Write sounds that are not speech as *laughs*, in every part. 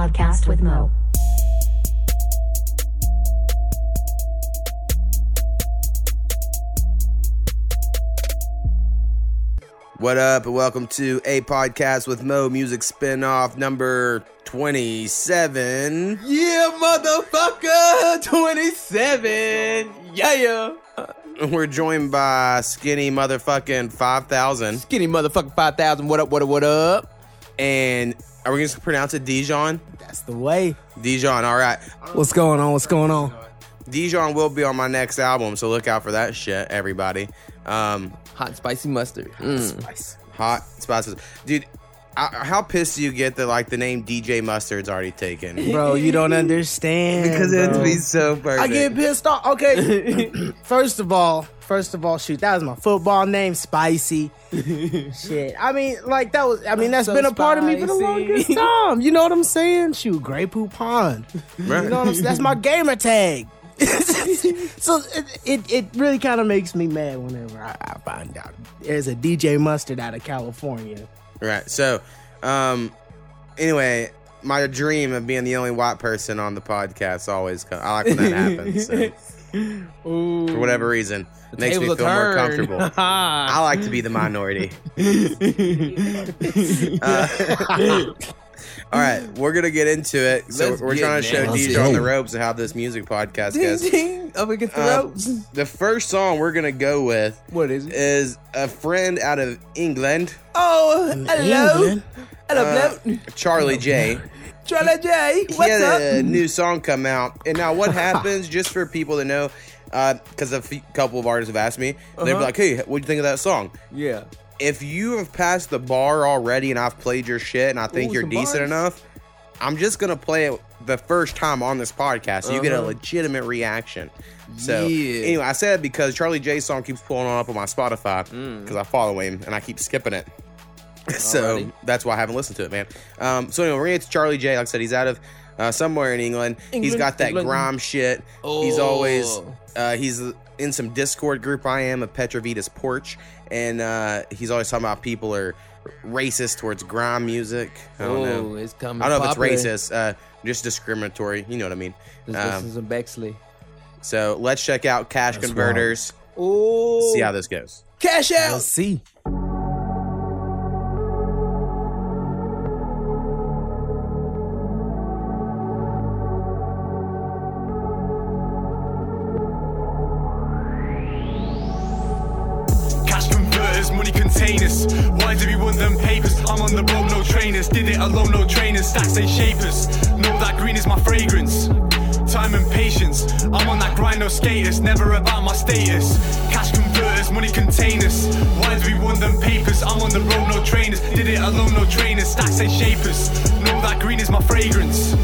podcast with Mo. What up, and welcome to a podcast with Mo Music Spinoff number 27. Yeah, motherfucker! 27! Yeah! yeah! We're joined by Skinny Motherfucking 5000. Skinny motherfucker 5000. What up, what up, what up? And are we going to pronounce it Dijon? That's the way. Dijon, all right. What's going on? What's going on? Dijon will be on my next album, so look out for that shit, everybody. Um, Hot spicy mustard. Mm. hot spices. Dude, I, how pissed do you get that, like, the name DJ Mustard's already taken? *laughs* Bro, you don't *laughs* understand. Because bro. It'd be so perfect. I get pissed off. Okay. *laughs* first of all, first of all, shoot, that was my football name, Spicy. Shit. I mean, like that was I mean, that's So been a part of me for the spicy. longest time. You know what I'm saying? Shoot, Grey Poupon. Right. You know what I'm saying? That's my gamer tag. so it, it, it really kind of makes me mad whenever I, I find out there's a DJ Mustard out of California. Right. So, um, anyway, my dream of being the only white person on the podcast always comes. I like when that happens. So, *laughs* for whatever reason, it makes me feel will more comfortable. *laughs* I like to be the minority. *laughs* Uh, all right, we're gonna get into it. So Let's we're get trying to show nasty. DJ on the ropes of how this music podcast Ding, goes. ding. Up against the Uh, ropes. the first song we're gonna go with What is it? is a friend out of England, Oh, hello. England? Hello, uh, hello. Charlie J. Charlie J. he What's had up? a new song come out, and now what happens? just for people to know, because a f- couple of artists have asked me, they'd be Uh-huh. like, "Hey, what do you think of that song?" Yeah. If you have passed the bar already, and I've played your shit, and I think Ooh, you're decent bars. enough, I'm just gonna play it the first time on this podcast, so you get a Uh-huh. legitimate reaction. So Yeah. anyway, I said because Charlie J's song keeps pulling on up on my Spotify Mm. because I follow him and I keep skipping it. *laughs* so Alrighty. that's why I haven't listened to it, man. Um, so anyway, we're gonna get to Charlie J. Like I said, he's out of uh, somewhere in England. He's got that England. grime shit. He's always Oh. uh, he's in some Discord group I am of Petrovita's Porch, and uh, he's always talking about people are racist towards grime music. I don't Oh, know. it's coming. I don't know popular. if it's racist, uh, just discriminatory. You know what I mean? Let's Um, listen to some Bexley. So let's check out Cash That's Converters. Oh. See how this goes. Cash out. Let's see. Want them papers? I'm on the road, no trainers. Did it alone, no trainers. Stacks and shapers. Know that green is my fragrance. Time and patience. I'm on that grind, no skaters. Never about my status. Cash converters, money containers. Why do we want them papers? I'm on the road, no trainers. Did it alone, no trainers. Stacks and shapers. Know that green is my fragrance.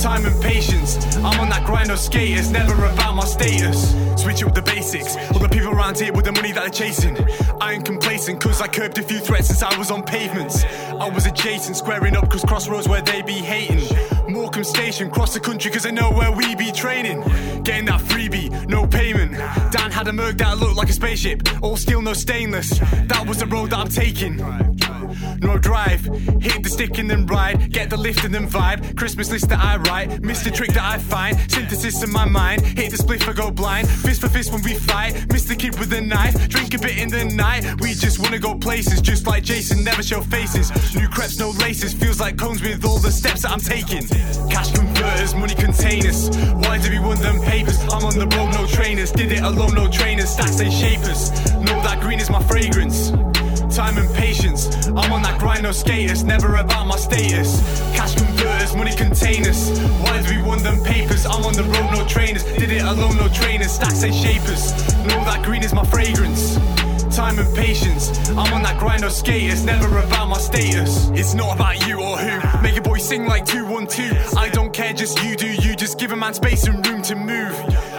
Time and patience. I'm on that grind, no skaters. Never about my status. Switch up the basics. All the people around here with the money that they're chasing. I ain't complacent, cause I curbed a few threats since I was on pavements. I was adjacent, squaring up, cause crossroads where they be hating. Morecambe Station, cross the country, cause I know where we be training. Getting that freebie, no payment. Dan had a Merc that looked like a spaceship. All steel, no stainless. That was the road that I'm taking. No drive, hit the stick and then ride. Get the lift and then vibe. Christmas list that I write, the trick that I find. Synthesis in my mind, hit the spliff, I go blind. Fist for fist when we fight. The kid with a knife, drink a bit in the night. We just wanna go places, just like Jason, never show faces. New crepes, no laces, feels like cones with all the steps that I'm taking. Cash converters, money containers. Why do we want them papers? I'm on the road, no trainers. Did it alone, no trainers. Stacks and shapers. Know that green is my fragrance. Time and patience. I'm on that grind, no skaters, never about my status. Cash converters, money containers. Why do we want them papers? I'm on the road, no trainers. Did it alone, no trainers. Stacks and shapers. Know that green is my fragrance. Time and patience. I'm on that grind, no skaters, never about my status. It's not about you or who. Make a boy sing like 212. I don't care, just you do you. Just give a man space and room to move.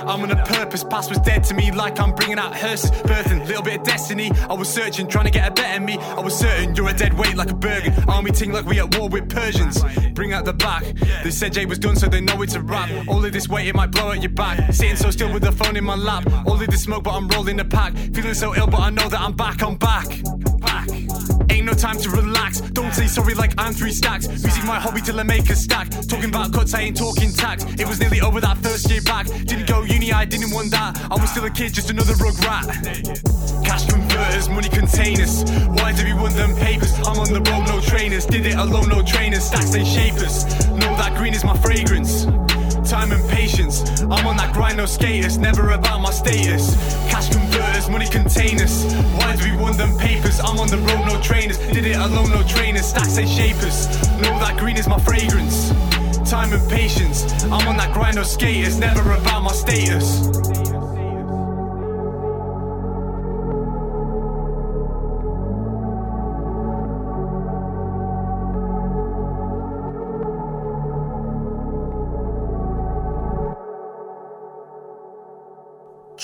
I'm on a purpose, past was dead to me, like I'm bringing out hearses, birthing little bit of destiny. I was searching, trying to get a better me. I was certain you're a dead weight like a Bergen. Army ting like we at war with Persians. Bring out the back. They said Jay was done, so they know it's a wrap. All of this weight, it might blow at your back. Sitting so still with the phone in my lap. All of this smoke, but I'm rolling the pack. Feeling so ill, but I know that I'm back, I'm back. Back. Ain't no time to relax. Don't say sorry like I'm three stacks. Music my hobby till I make a stack. Talking about cuts, I ain't talking tax. It was nearly over that first year back. Didn't go uni, I didn't want that. I was still a kid, just another rug rat. Cash converters, money containers. Why do we want them papers? I'm on the road, no trainers. Did it alone, no trainers. Stacks ain't shapers. Know that green is my fragrance. Time and patience. I'm on that grind, no skaters. Never about my status. Cash converters, money containers. Why do we want them papers? I'm on the road, no trainers. Did it alone, no trainers. Stacks and shapers. Know that green is my fragrance. Time and patience. I'm on that grind, no skaters. Never about my status.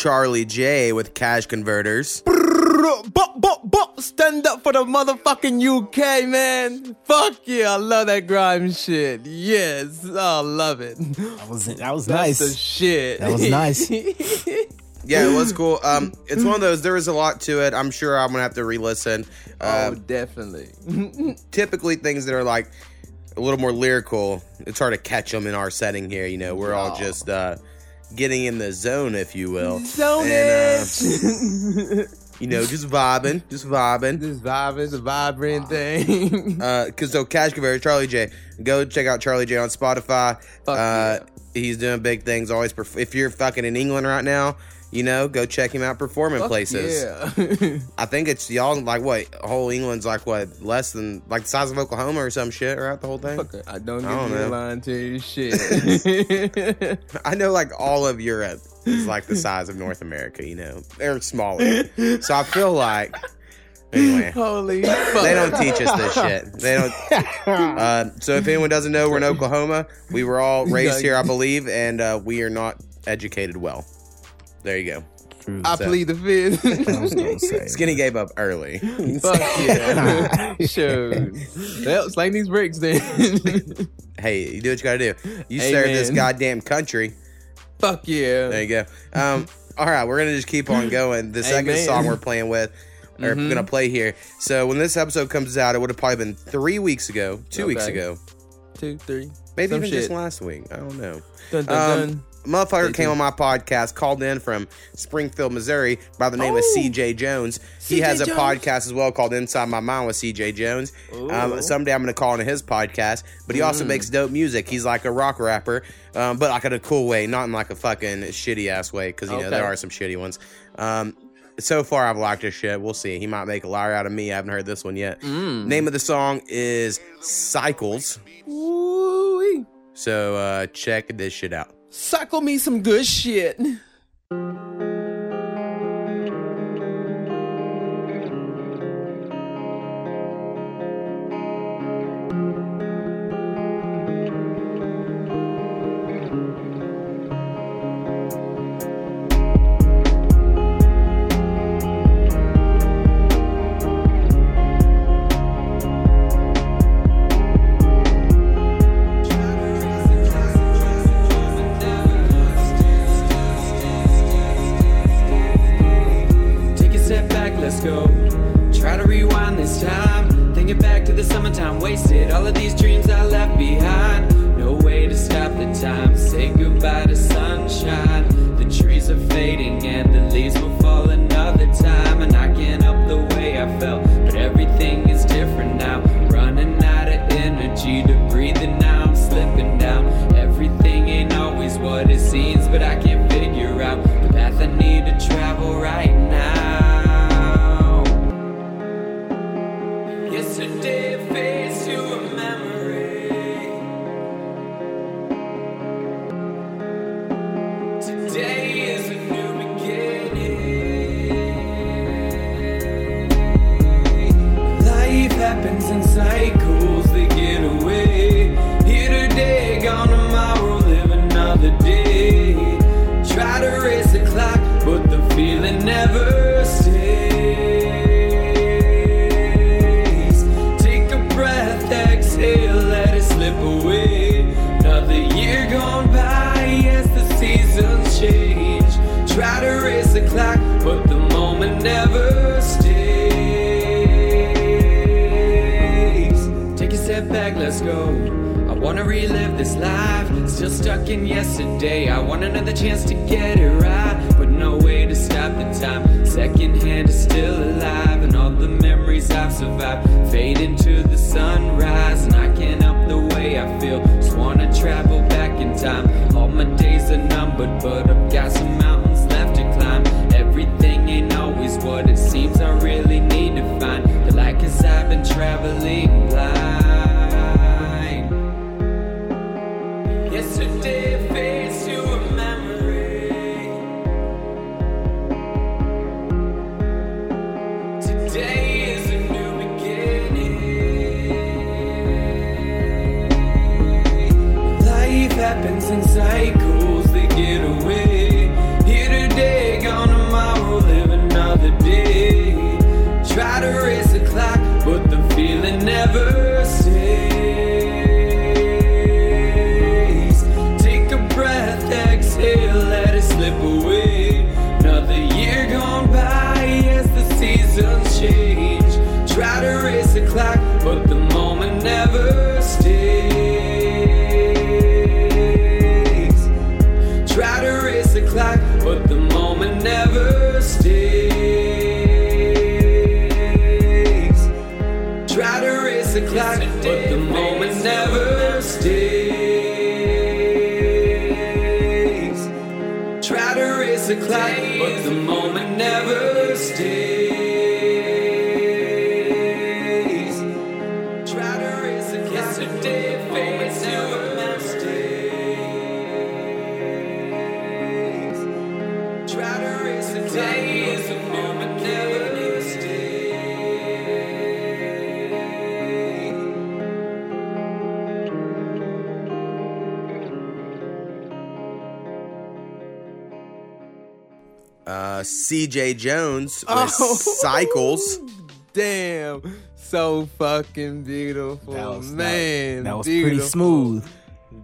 Charlie J with Cash Converters. Bop, bop, bop. Stand up for the motherfucking UK, man. Fuck yeah, I love that grime shit. Yes, I love it. That was that was That's the nice. shit. That was nice. *laughs* Yeah, it was cool. Um, it's one of those. There was a lot to it. I'm sure I'm gonna have to re-listen. oh, Uh, definitely. *laughs* typically, things that are like a little more lyrical, it's hard to catch them in our setting here. You know, we're all just uh, getting in the zone, if you will. Zone And, uh, *laughs* you know, just vibing, just vibing. this vibing, is a vibrant thing. *laughs* Uh, so Cash Converter, Charlie J. Go check out Charlie J on Spotify. Fuck uh, he's doing big things. Always, perf- if you're fucking in England right now, you know, go check him out performing Fuck places. Yeah. *laughs* I think it's y'all like what whole England's like what less than like the size of Oklahoma or some shit, right? The whole thing. I don't I give don't a line to you shit. *laughs* I know like all of Europe is like the size of North America. You know, they're smaller. so I feel like anyway. Holy fuck. They don't teach us this shit. They don't. *laughs* Uh, so if anyone doesn't know, we're in Oklahoma. We were all raised here, I believe, and uh, we are not educated well. There you go. I so- plead the fifth. I was gonna say. *laughs* Skinny gave up early. Fuck yeah. *laughs* sure. Well, slang these bricks then. *laughs* hey, you do what you gotta do. You serve this goddamn country. Fuck yeah. There you go. Um, all right, we're gonna just keep on going. The second Amen. song we're playing with, or Mhm. gonna play here. So when this episode comes out, it would have probably been three weeks ago, two weeks ago, Two, three. maybe Some even just last week. I don't know. Dun, dun, Um, dun. Motherfucker came on my podcast, called in from Springfield, Missouri, by the name of Oh. CeeJay Jonez. he has a Jones. podcast as well called Inside My Mind with CeeJay Jonez. Um, someday I'm going to call into his podcast, but he also Mm. makes dope music. He's like a rock rapper, um, but like in a cool way, not in like a fucking shitty ass way, because you know there are some shitty ones. Um, so far, I've liked his shit. We'll see. He might make a liar out of me. I haven't heard this one yet. Mm. Name of the song is Cycles. Ooh-wee. So uh, check this shit out. Suckle me some good shit. Life. Still stuck in yesterday. I want another chance to get it right, but no way to stop the time. Second hand is still alive, and all the memories I've survived CeeJay Jonez with Oh. Cycles. Damn. So fucking beautiful. That was- Man. That was pretty smooth.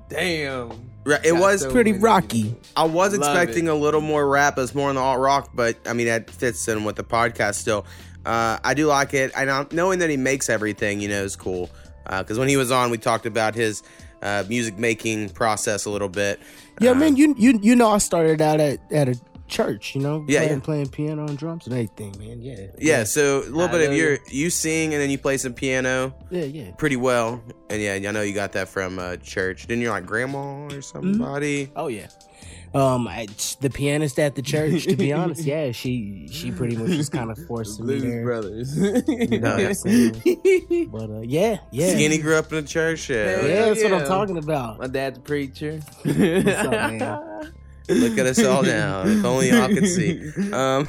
Damn. Right, It Got was so Pretty many- rocky. I was Love expecting it. a little more rap. It's more on the alt rock, but I mean that fits in with the podcast still. Uh, I do like it, and I'm, knowing that he makes everything, you know, is cool. Because when he was on, we talked about his uh, music making process a little bit. Yeah, Uh, man, you you you know I started out at at a church, you know, Yeah, playing, yeah. playing piano and drums and everything, man. Yeah, Yeah, so a little I bit of know your you. you sing and then you play some piano yeah, yeah. pretty well, and yeah, I know you got that from uh, church. Didn't you like grandma or somebody? Oh yeah. Um, I, the pianist at the church, to be honest, *laughs* yeah, she she pretty much just kind of *laughs* forcing me there. Brothers. *laughs* No, that's But uh, yeah, yeah, Skinny grew up in the church. Yeah, Hell yeah, that's what I'm talking about. My dad's a preacher. What's up, man? Look at us all *laughs* now. If only y'all could see. Um,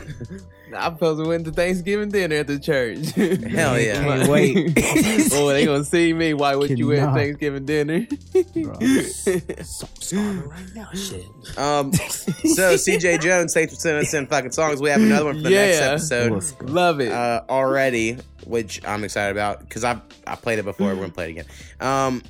I'm supposed to went to Thanksgiving dinner at the church. *laughs* Hell yeah. Can't wait. *laughs* oh, they gonna see me. Why would you at Thanksgiving dinner? Bro, so starving right now, shit. um, so CeeJay Jonez, thanks for sending us in fucking songs. We have another one for the next episode. Let's. Love it. uh, already, which I'm excited about because I I played it before. We're gonna play it again. Um,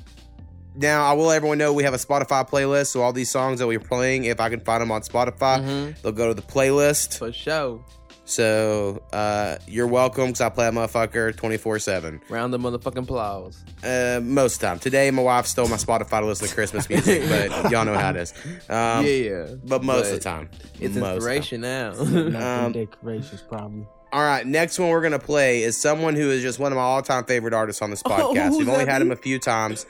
now I will let everyone know we have a Spotify playlist. So all these songs that we're playing, if I can find them on Spotify, Mhm. they'll go to the playlist. For sure. So uh, you're welcome because I play that motherfucker 24 seven. Round the motherfucking applause. Uh, most time. Today my wife stole my Spotify to listen to Christmas music, *laughs* but y'all know how it is. Um, yeah. But most of the time, It's Most of time. inspiration now. *laughs* Um, decorations, probably. All right, next one we're gonna play is someone who is just one of my all-time favorite artists on this *laughs* podcast. who's We've only that had him a few times.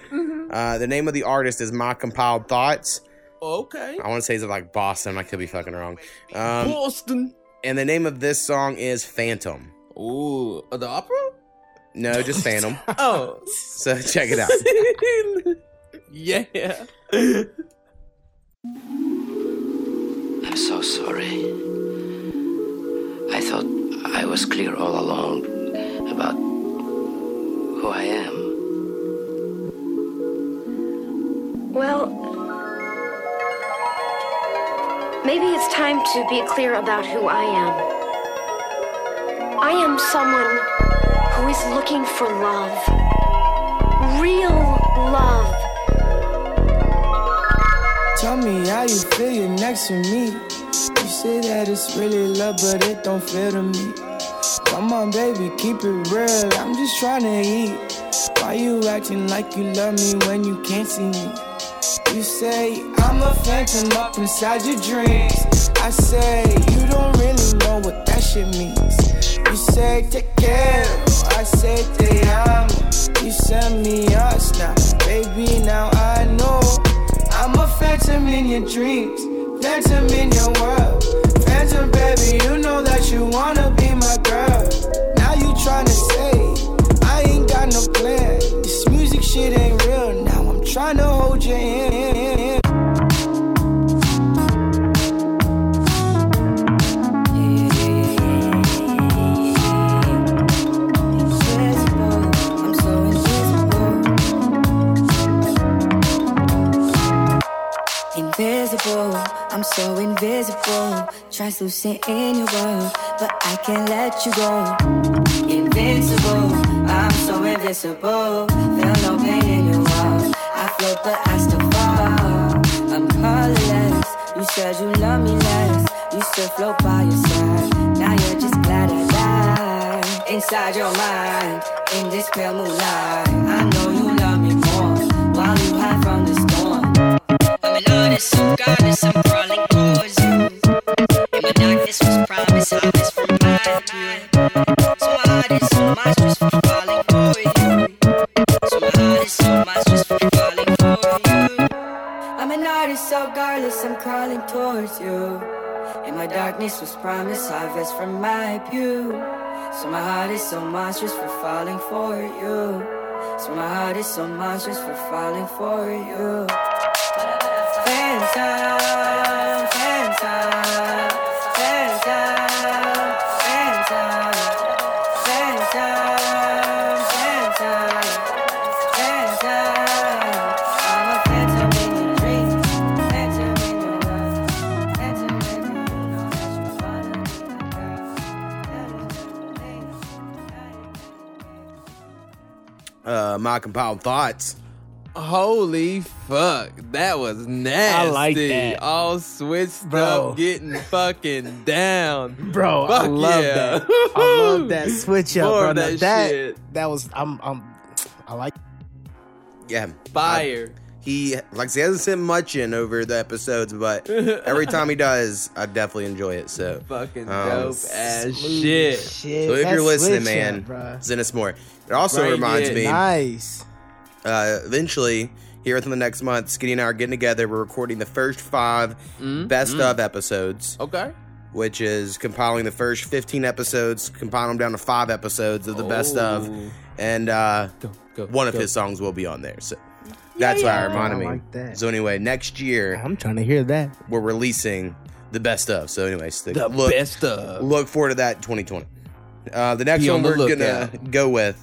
Uh, the name of the artist is My Compiled Thoughts. okay. I want to say it's like Boston. I could be fucking wrong. Um, Boston. and the name of this song is Phantom. Ooh, the opera? No, just *laughs* Phantom. Oh. so check it out. *laughs* yeah. I'm so sorry. I thought I was clear all along about who I am. Well, maybe it's time to be clear about who I am. I am someone who is looking for love. Real love. Tell me how you feel, you're next to me. You say that it's really love, but it don't feel to me. Come on, baby, keep it real. I'm just trying to eat. Why you acting like you love me when you can't see me? You say I'm a phantom up inside your dreams. I say you don't really know what that shit means. You say take care. I say te amo. You send me us now, baby. Now I know I'm a phantom in your dreams, phantom in your world. Phantom, baby, you know that you wanna be my girl. Now you tryna say I ain't got no plan. This music shit ain't real. Now I'm tryna hold your hand. So invisible. Translucent in your world, but I can't let you go. Invincible, I'm so invisible. Feel no pain in your world. I float, but I still fall. I'm colorless. You said you love me less. You still float by your side. Now you're just glad I died. Inside your mind, in this pale moonlight. I know you I'm crawling towards you. And my darkness was promised, from my. So my heart is so monstrous for falling for you. So my heart is so monstrous for falling for you. I'm an artist, so godless, I'm crawling towards you. And my darkness was promised, harvest from my. So my heart is so monstrous for falling for you. So my heart is so monstrous for falling for you. Uh, my compiled thoughts. Holy fuck, that was nasty. I like that. All switched Bro. up, getting fucking down. *laughs* Bro, I Fuck love yeah. that. *laughs* I love that switch up, More bro. of that that shit. that was I'm I'm I like Yeah, Fire. he like he hasn't sent much in over the episodes, but *laughs* every time he does, I definitely enjoy it. So Fucking Um, dope ass smooth shit. shit. So if That you're listening, man, up, bruh. send us more. It also Right, reminds yeah. me, Nice. Uh, eventually, here within the next month, Skinny and I are getting together. We're recording the first five Mm-hmm. best of episodes, Okay. which is compiling the first 15 episodes, compiling them down to five episodes of the best of, Oh. and uh, Go, go, one of go. his songs will be on there. So that's why it reminded I me. like that. So anyway, next year I'm trying to hear that. we're releasing the best of. So anyway, stick, The look, best of. look forward to that in 2020. Uh, the next Be one on the we're gonna go with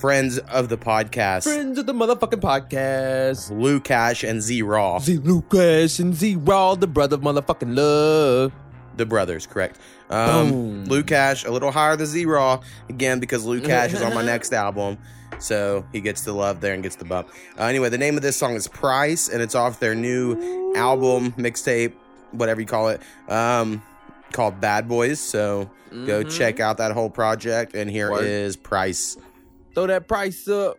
friends of the podcast, Friends of the motherfucking podcast. Lou Cash and Z Raw, Z Lucas and Z Raw, the brother of motherfucking love. the brothers, correct? Um, Boom. Lou Cash a little higher than Z Raw again because Lou Cash is on my *laughs* next album, so he gets the love there and gets the bump. Uh, anyway, the name of this song is Price, and it's off their new album mixtape, whatever you call it, um, called Bad Boys. So go check out that whole project, and here is. Price. Throw that price up.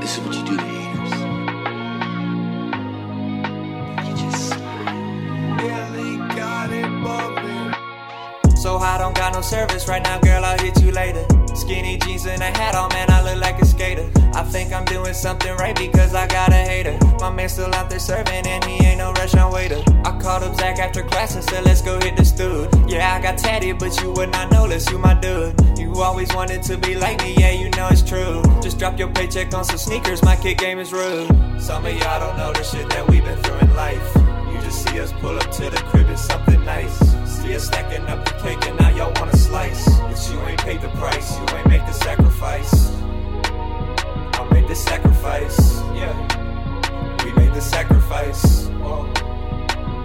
This is what you do to haters. You just really got it bumping. So high, don't got no service right now, girl. I'll hit you later. Skinny jeans and a hat on, man. I look like a skater. I think I'm doing something right because I got a hater. My man still out there serving and he ain't no restaurant waiter. I called up Zach after class and said, let's go hit the stool. Yeah, I got tatted, but you would not notice you my dude. You always wanted to be like me, yeah, you know it's true. Just drop your paycheck on some sneakers, my kid game is rude. Some of y'all don't know the shit that we've been through in life. You just see us pull up to the crib, it's something nice. See us stacking up the cake and now y'all want a slice. But you ain't paid the price, you ain't make the sacrifice. I made the sacrifice, yeah. We made the sacrifice. Whoa.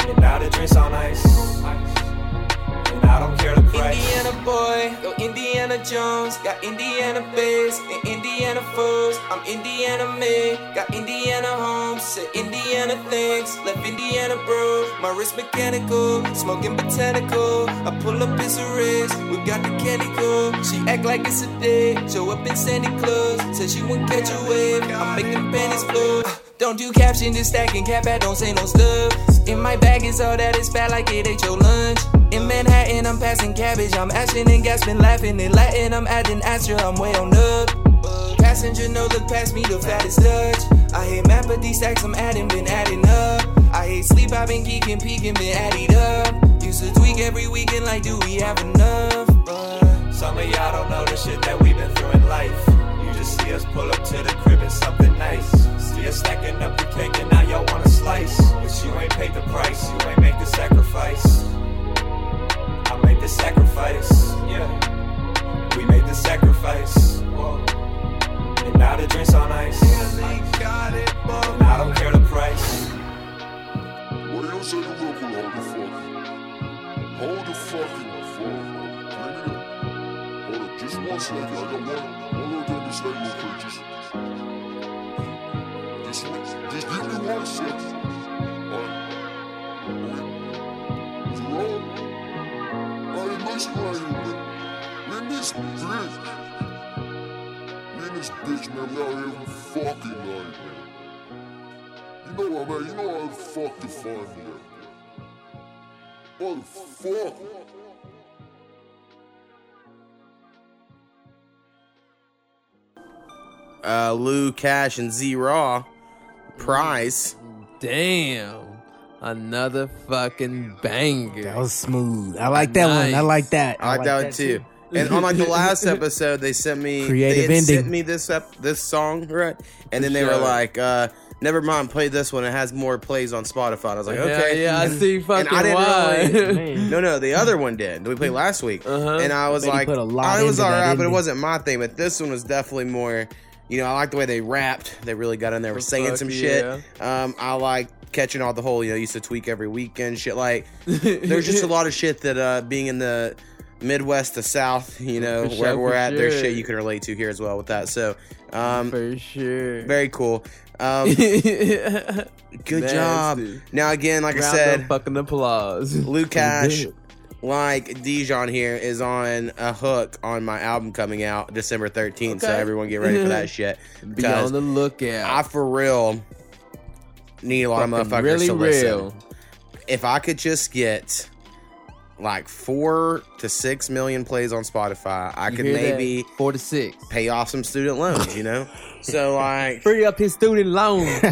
And now the drinks on ice. And and I don't care the price. Indiana boy, go Indiana Jones, got Indiana bass and Indiana foes. I'm Indiana man, got Indiana homes, said Indiana things, left Indiana bro. My wrist mechanical, smoking botanical. I pull up in wrist, we got the candy cool. She act like it's a day, show up in Sandy clothes, said she won't catch a wave. I'm making panties flow. Don't do caption, just stacking cap don't say no stuff. In my bag is all that is fat like it ate your lunch. In Manhattan, I'm passing cabbage. I'm ashing and gasping, laughing in Latin. I'm adding Astra, I'm way on up. Passenger, no look past me, the fattest touch. I hate math, but these stacks I'm adding, been adding up. I hate sleep, I've been geeking, peeking, been added up. Used to tweak every weekend, like, do we have enough? Some of y'all don't know the shit that we've been through in life. You just see us pull up to the crib and something nice. See us stacking up the cake and now y'all want a slice. But you ain't paid the price, you ain't make the sacrifice. The sacrifice, yeah. We made the sacrifice. Whoa. And now the drinks on ice. And I don't care the price. What do you hold the fuck? Hold the phone. Bring it up. Hold just one second. I. Just, just, just give me one second. Alright. Jerome, I listen right here, man. Me this bitch. Me and this bitch, man, we out here every fucking night, man. You know what, man? You know how the fuck to find me at. Motherfucker. Uh, Lou Cash and Z Raw. Price. Damn. Another fucking banger. That was smooth. I like that one. I like that. I like that one too. And on like the last *laughs* episode, they sent me Creative they had sent me this ep- this song right, and then For they were like, uh, "Never mind, play this one. It has more plays on Spotify." I was like, Hell "Okay, yeah, I And- see and fucking I didn't why. really- *laughs* no, no, the other one did. That we played last week, Uh-huh. and I was Bet like, put a lot "Oh, it was alright, but it wasn't my thing." But this one was definitely more. You know, I like the way they rapped. They really got in there, were saying some yeah. shit. Um, I like catching all the whole, you know, used to tweak every weekend shit. Like, *laughs* there's just a lot of shit that uh, being in the Midwest to South, you know, For sure, where we're at, there's shit you can relate to here as well with that. So, um, For sure. very cool. Um, *laughs* Good good job. Now again, like I said, fucking applause. *laughs* Luke Cash, like Dijon here, is on a hook on my album coming out December 13th. So everyone get ready for that shit. Be on the lookout. I for real need a lot of Fucking motherfuckers really to listen. real. If I could just get like four to six million plays on Spotify, I You could hear that? maybe four to six pay off some student loans. You know, so *laughs* like free up his student loan. *laughs*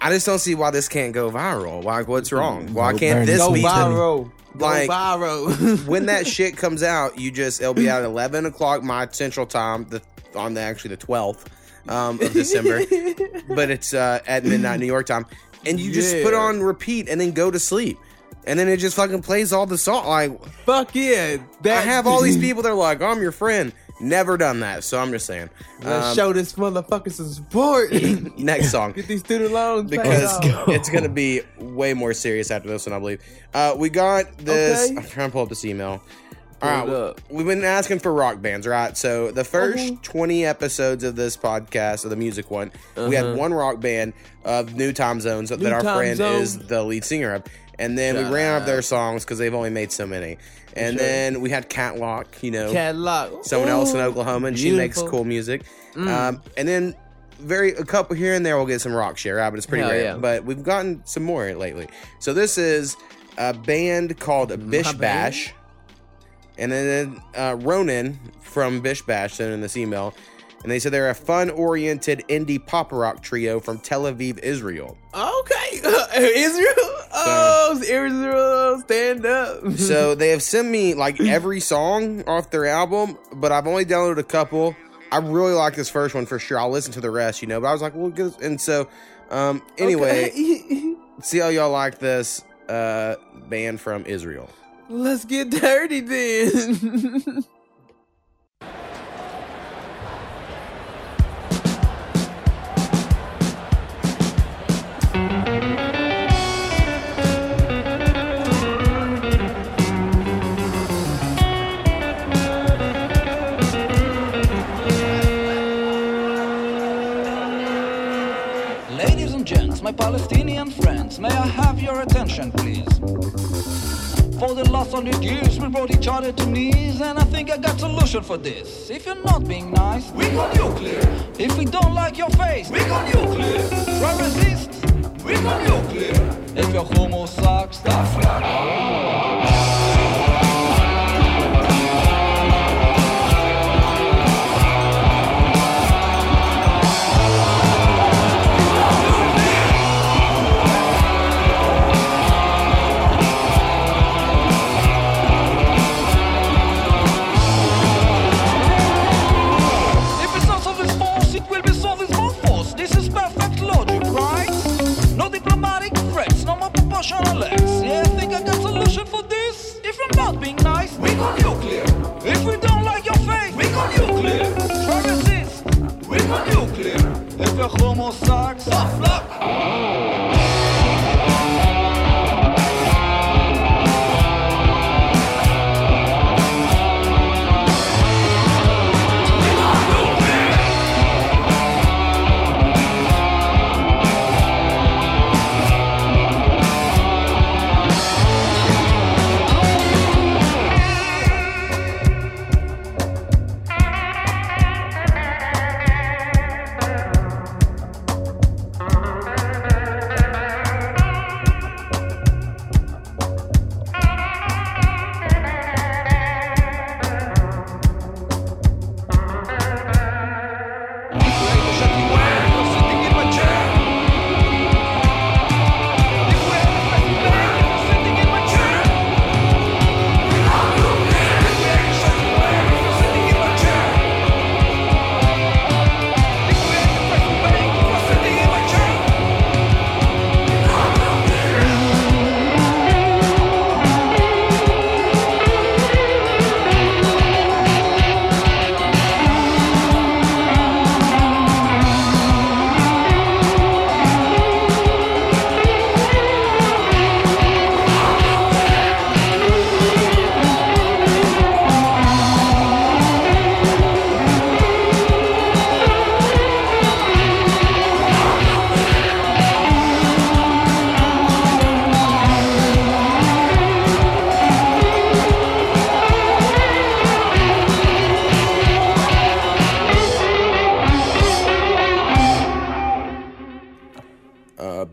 I just don't see why this can't go viral. Like, what's wrong? Why can't this Go be viral. Go Like- viral. *laughs* when that shit comes out? You just it'll be at eleven o'clock my central time. The on the actually the twelfth um, of December, *laughs* but it's uh, at midnight New York time, and you just Yeah. put on repeat and then go to sleep. And then it just fucking plays all the song. Like, fuck yeah! I have all these *laughs* people. They're like, "I'm your friend." Never done that, so I'm just saying. Let's Um, show this motherfucker some support. *laughs* next song. Get these student loans because off. it's gonna be way more serious after this one, I believe. Uh, we got this. Okay. I'm trying to pull up this email. All up. we've been asking for rock bands, right? So the 1st Okay. 20 episodes of this podcast, of the music one, we had Uh-huh. one rock band of New Time Zones that our friend Zone. is the lead singer of, and then we ran out of their songs because they've only made so many, and sure. then we had Catlock, you know, Catlock. someone else in Oklahoma, and she makes cool music. Mm. Um, and then very a couple here and there we'll get some rock share out, but it's pretty Hell rare. yeah. But we've gotten some more lately. So this is a band called Bish band? Bash, and then uh, Ronan from Bish Bash sent in this email. And they said they're a fun-oriented indie pop rock trio from Tel Aviv, Israel. Okay, *laughs* Israel. Oh, Israel, stand up. *laughs* so they have sent me like *laughs* every song off their album, but I've only downloaded a couple. I really like this first one for sure. I'll listen to the rest, you know. But I was like, well, good. And so, um, anyway, Okay. see how y'all like this uh band from Israel. Let's get dirty then. Ladies and gents, my Palestinian friends, may I have your attention, please? For the last hundred years, we brought each other to knees, and I think I got solution for this. If you're not being nice, we go nuclear. If we don't like your face, we go nuclear. Try resist, we go nuclear. If your homo sucks, tough luck. More proportional. Yeah, think I got a solution for this. If I'm not being nice, we go nuclear. If we don't like your face, we go nuclear. Try resist, we go nuclear. If your homo sucks, tough luck.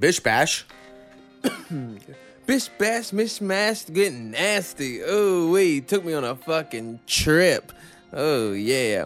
Bish Bash. *coughs* Bish bash, mishmash, getting nasty. Oh, we took me on a fucking trip. Oh yeah,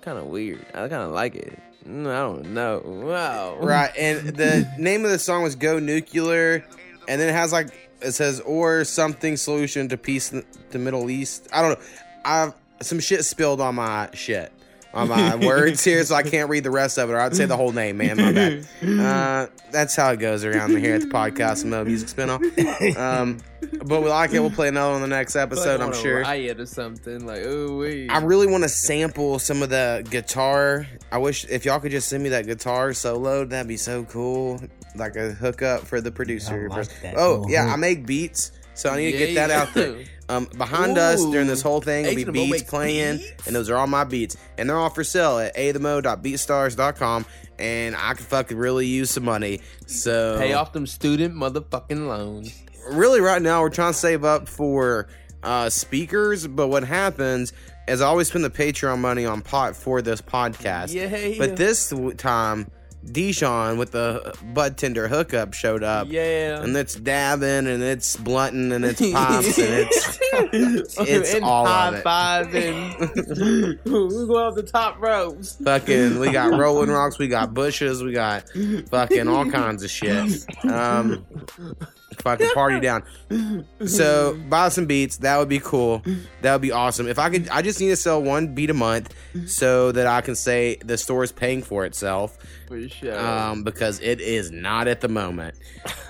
kind of weird. I kind of like it. Mm, I don't know. Wow. Right, and the name of the song was "Go Nuclear," and then it has like it says or something solution to peace in the Middle East. I don't know. I've some shit spilled on my shit on my words here, so I can't read the rest of it, or I'd say the whole name, man. My bad. *laughs* Uh, that's how it goes around here at the podcast Mo Music Spinoff. Um, but we like it. We'll play another one in the next episode, I'm sure. Riot or something like oh wait. I really want to sample some of the guitar. I wish if y'all could just send me that guitar solo, that'd be so cool. Like a hookup for the producer. that oh little yeah, hook. I make beats, so I need to Yeah, get that you out there. Um, behind us during this whole thing will be beats makes playing, and those are all my beats, and they're all for sale at athemo.beatstars.com. And I could fucking really use some money. So Pay off them student motherfucking loans. really right now we're trying to save up for uh speakers but what happens is i always spend the patreon money on pot for this podcast Yeah. but this time Dijon with the bud tender hookup showed up Yeah. and it's dabbing and it's blunting and it's *laughs* pops and it's *laughs* it's and all high of it five and *laughs* we go off the top ropes. fucking we got rolling rocks we got bushes we got fucking all kinds of shit um fucking party down so buy some beats that would be cool that would be awesome if i could i just need to sell one beat a month so that i can say the store is paying for itself For sure. um because it is not at the moment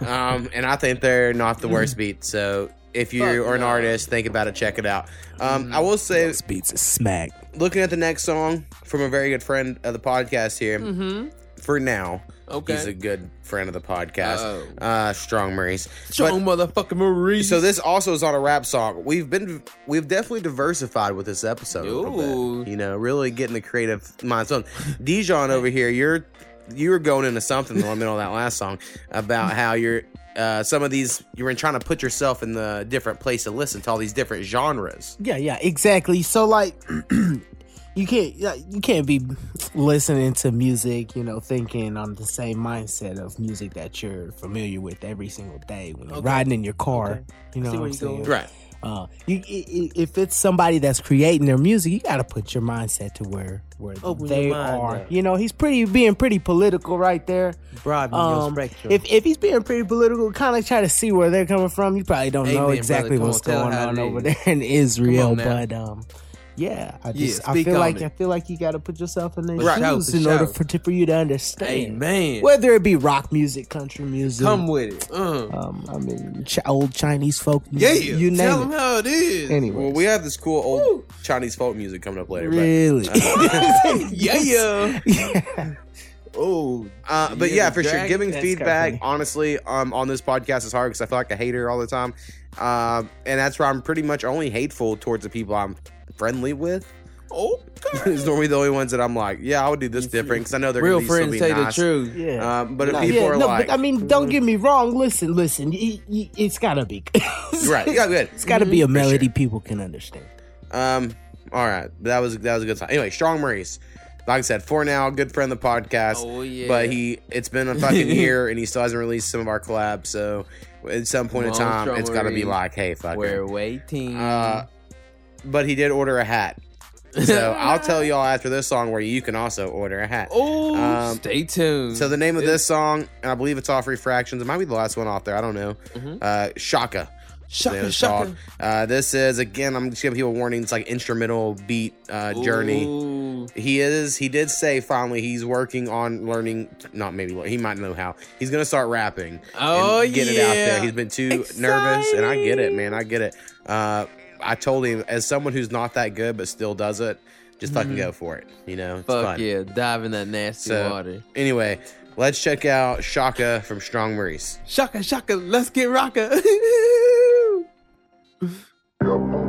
um and i think they're not the worst beats. so if you Fuck are an no. artist think about it check it out um i will say Those beats is smack. looking at the next song from a very good friend of the podcast here. Mm-hmm. For now, Okay. he's a good friend of the podcast. Oh. Uh, Strong Maurice. Strong motherfucking Maurice. So this also is on a rap song. We've been we've definitely diversified with this episode Ooh. bit. You know, really getting the creative mind. So Dijon over here, you're you were going into something in the middle of that last song about how you're uh, some of these you're trying to put yourself in the different place to listen to all these different genres. Yeah, yeah, exactly. So like *clears throat* you can't you can't be listening to music, you know, thinking on the same mindset of music that you're familiar with every single day when you're Okay. riding in your car. You know what I'm you're saying? going. Right. Uh, you, i- i- if it's somebody that's creating their music, you got to put your mindset to where where Open they mind are. up. You know, he's pretty being pretty political right there. Broaden. Um, If if he's being pretty political, kind of try to see where they're coming from. You probably don't Amen, know exactly Come what's going how on over there in Israel, on but um, yeah, I Yeah, just I feel on like it. I feel like you got to put yourself in their For sure, shoes for in order for, for you to understand. Amen. Whether it be rock music, country music, Come with it. Uh. um, I mean, ch- old Chinese folk music. Yeah, you name tell it. them how it is. Anyway, Well, we have this cool old Chinese folk music coming up later. really, *laughs* *laughs* yeah, yeah. Oh, Uh, but Yeah, yeah, for sure. Giving feedback, honestly, um, on this podcast is hard because I feel like a hater all the time, um, and that's where I'm pretty much only hateful towards the people I'm friendly with. oh, it's normally the only ones that I'm like, yeah, I would do this different because I know they're real gonna be, still friends be say nice. the truth. yeah. Um, but if Nah. people yeah, are no, like, but I mean, don't get me wrong. Listen, listen. y- y- it's gotta be. *laughs* right, *laughs* yeah, good. It's gotta be a melody sure. people can understand. Um, all right, that was that was a good time. Anyway, Strong Maurice, like I said, for now, good friend of the podcast. Oh, yeah. But he, it's been a fucking *laughs* year, and he still hasn't released some of our collabs. So at some point in time, Strong it's got to be like, hey, fuck We're it. waiting. Uh, but he did order a hat. So *laughs* I'll tell y'all after this song where you can also order a hat. oh, um, stay tuned. So the name of this song, and I believe it's off Refractions. It might be the last one off there. I don't know. Uh, Shaka. Shaka, of the song. shaka. Uh, this is again. I'm just giving people a warning. It's like instrumental beat uh, journey. Ooh. He is. He did say finally he's working on learning. Not maybe he might know how. He's gonna start rapping. Oh, and get it out there. He's been too nervous, and I get it, man. I get it. Uh, I told him as someone who's not that good but still does it, just fucking mm-hmm. go for it. You know, it's Fuck fun. yeah, dive in that nasty So water. anyway, let's check out Shaka from Strong Maurice. Shaka, shaka, let's get rocka. *laughs*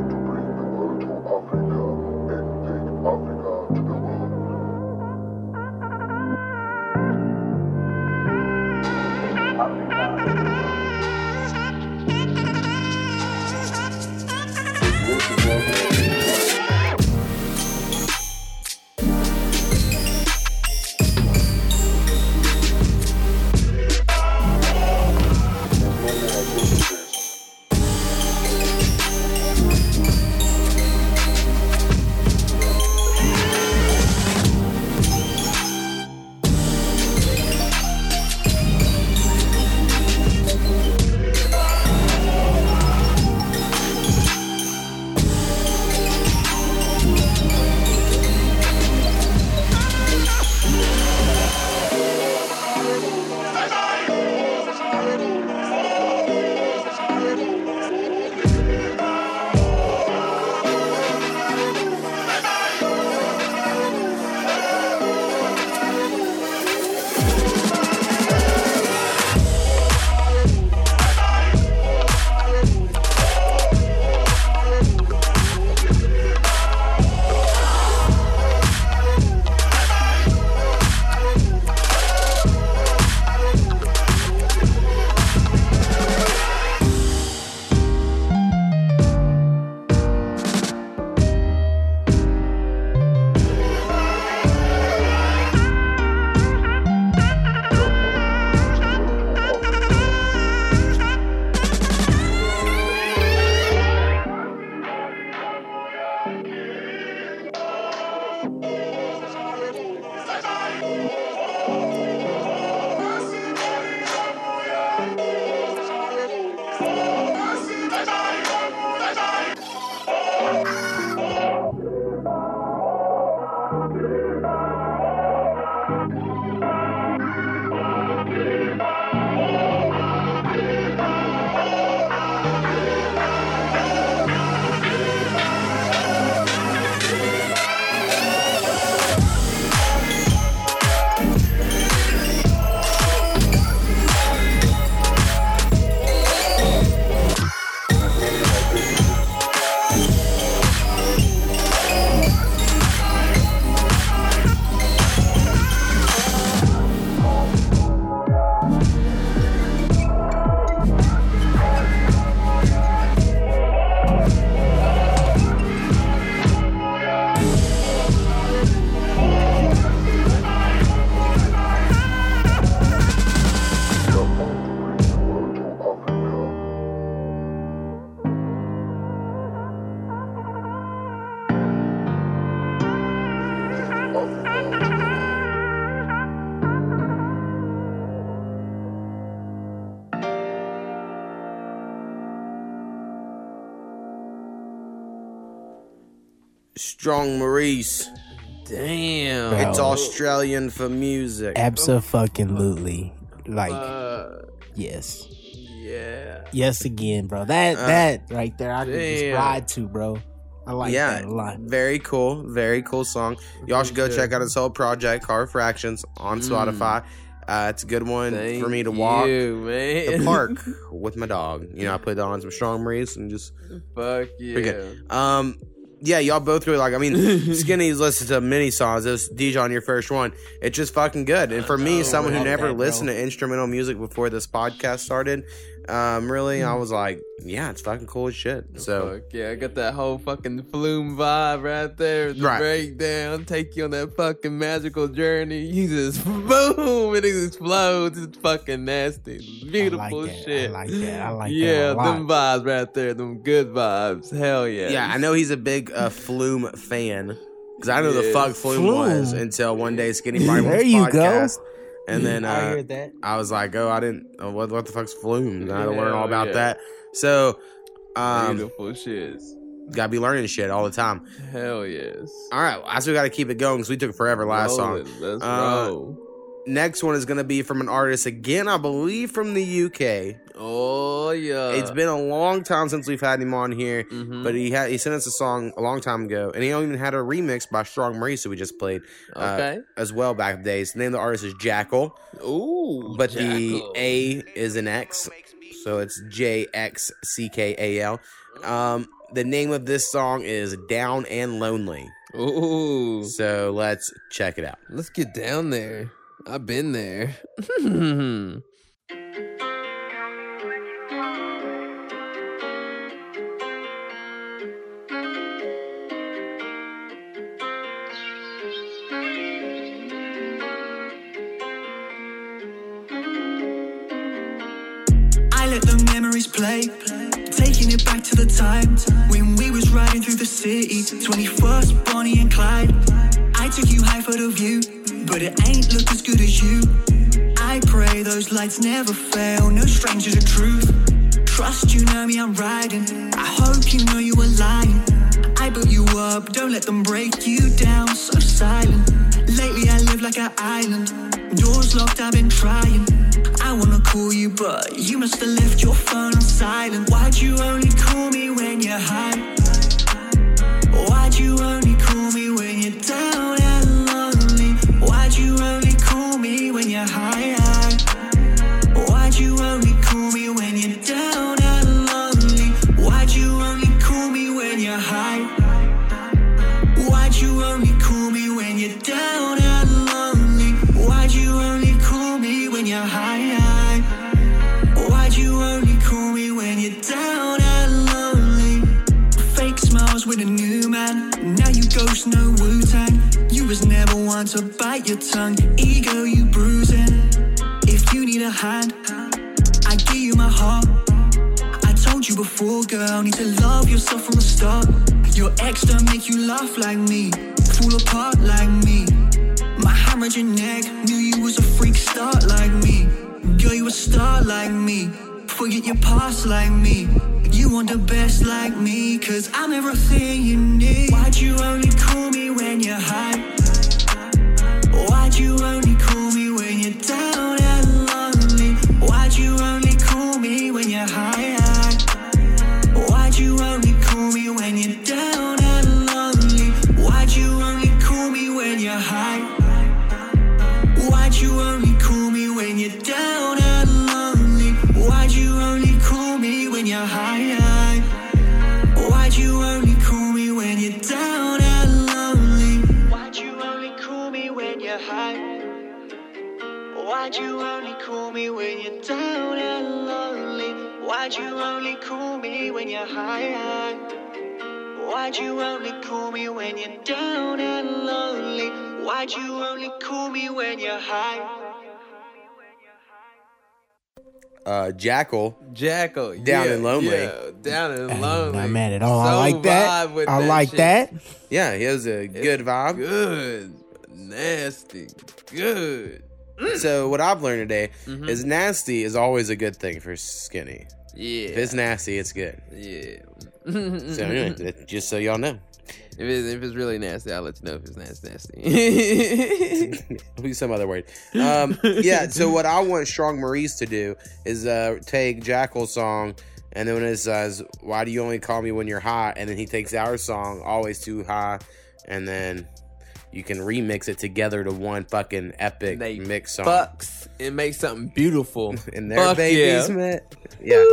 Strong Maurice. Damn. It's Australian for music. Absolutely. Like, Uh, yes. yeah. Yes again, bro. That Uh, that right there, I can just damn. ride to, bro. I like yeah, that a lot. very cool, very cool song. Y'all should go Good. check out his whole project, Car Fractions, on Spotify. Uh, it's a good one Thank for me to walk you, man. the park *laughs* with my dog. You know, I put on some Strong Maurice and just Fuck yeah. pretty. Um, yeah, y'all both really like. I mean, *laughs* Skinny's listened to many songs. This DJ on your first one, it's just fucking good. And for me, someone who never that, bro. listened to instrumental music before this podcast started, um, really, Hmm. I was like, yeah, it's fucking cool as shit. So Fuck yeah, I got that whole fucking Flume vibe right there. The Right. breakdown, take you on that fucking magical journey. *laughs* You just boom, it explodes. It's fucking nasty. Beautiful that. I shit. like that. I like that yeah, a lot. them vibes right there. Them good vibes. Hell yeah. yeah, I know he's a big uh, Flume fan because I know the Yeah. fuck Flume, Flume. was until one day Skinny brought him on There his you go. podcast. And then I uh, hear that. I was like, oh, I didn't. Oh, what, what the fuck's Flume? I had to learn all about yeah. that. So, um, Beautiful shits. gotta be learning shit all the time. Hell yes. All right, I still got to keep it going because we took forever last Rolling. song. Let's Uh, roll. Next one is gonna be from an artist again, I believe from the UK. Oh yeah. it's been a long time since we've had him on here, Mhm. but he had he sent us a song a long time ago, and he even had a remix by Strong Maurice who we just played. uh, Okay. as well back in the days. The name of the artist is Jackal, Ooh. but the A is an X, so it's J X C K A L. Um, the name of this song is Down and Lonely. Ooh. So let's check it out. Let's get down there. I've been there. *laughs* to the time when we was riding through the city. 21st, Bonnie and Clyde. I took you high for the view, but it ain't look as good as you. I pray those lights never fail, no strangers of truth. Trust you know me, I'm riding. I hope you know you were lying. I built you up, don't let them break you down. So silent. Lately I live like an island. Doors locked, I've been trying. I wanna call you, but you must have left your phone on silent. Why'd you only call me when you're high? Why'd you only call me when you're down to bite your tongue. Ego you bruising. If you need a hand, I give you my heart. I told you before, girl, need to love yourself from the start. Your ex don't make you laugh like me, fall apart like me. My hammered your neck, knew you was a freak start like me. Girl, you a star like me. Forget your past like me. You want the best like me, cause I'm everything you need. Why'd you only call me when you're high? Why'd you only call me when you're down and lonely? Why'd you only Why'd you only call me when you're down and lonely? Why'd you only call me when you're high? Why'd you only call me when you're down and lonely? Why'd you only call me when you're high? Uh, Jackal, Jackal, Down yeah, and Lonely. yeah, down and I'm *laughs* lonely. not mad at all. I like that. I that like shit. that. Yeah, he has a good vibe. Good, nasty, good. So what I've learned today Mhm. is nasty is always a good thing for skinny. Yeah, If it's nasty, it's good. yeah. So anyway, just so y'all know, If it's, if it's really nasty, I'll let you know if it's nasty. nasty. *laughs* *laughs* It'll be some other word. Um, yeah. So what I want Strong Maurice to do is uh, take Jackal's song, and then when it says, "Why do you only call me when you're hot?" and then he takes our song, "Always Too High," and then you can remix it together to one fucking epic They mix song. Fucks and make something beautiful. *laughs* And their Fuck babies yeah. met. Yeah.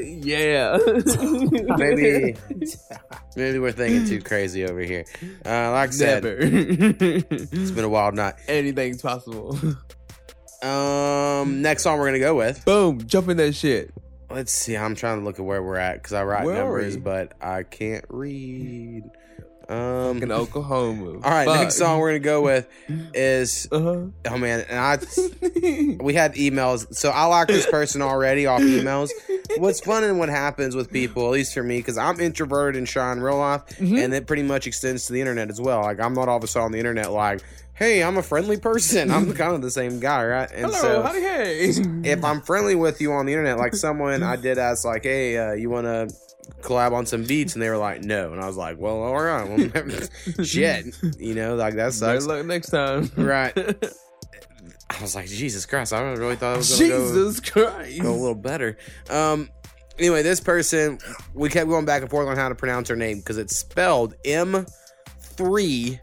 yeah. *laughs* *laughs* maybe maybe we're thinking too crazy over here. Uh, like I said, it's been a wild night. Anything's possible. Um, next song we're gonna go with. Boom, jump in that shit. Let's see. I'm trying to look at where we're at because I write Where numbers, but I can't read. Um, In Oklahoma. *laughs* all right, Fuck. next song we're gonna go with is Uh-huh. oh man, and I *laughs* we had emails, so I like this person already off emails. What's fun and what happens with people, at least for me, because I'm introverted and shy in real life, Mm-hmm. and it pretty much extends to the internet as well. Like I'm not all of a sudden on the internet like, hey, I'm a friendly person. I'm *laughs* kind of the same guy, right? And Hello, so howdy, hey. if I'm friendly with you on the internet, like someone I did ask, like, hey, uh, you want to collab on some beats? And they were like, no. And I was like, well, all right. Well, *laughs* shit. You know, like that Better sucks. luck next time. Right. *laughs* I was like, Jesus Christ. I really thought it was going to go, Jesus Christ. go a little better. Um, anyway, this person, we kept going back and forth on how to pronounce her name because it's spelled M3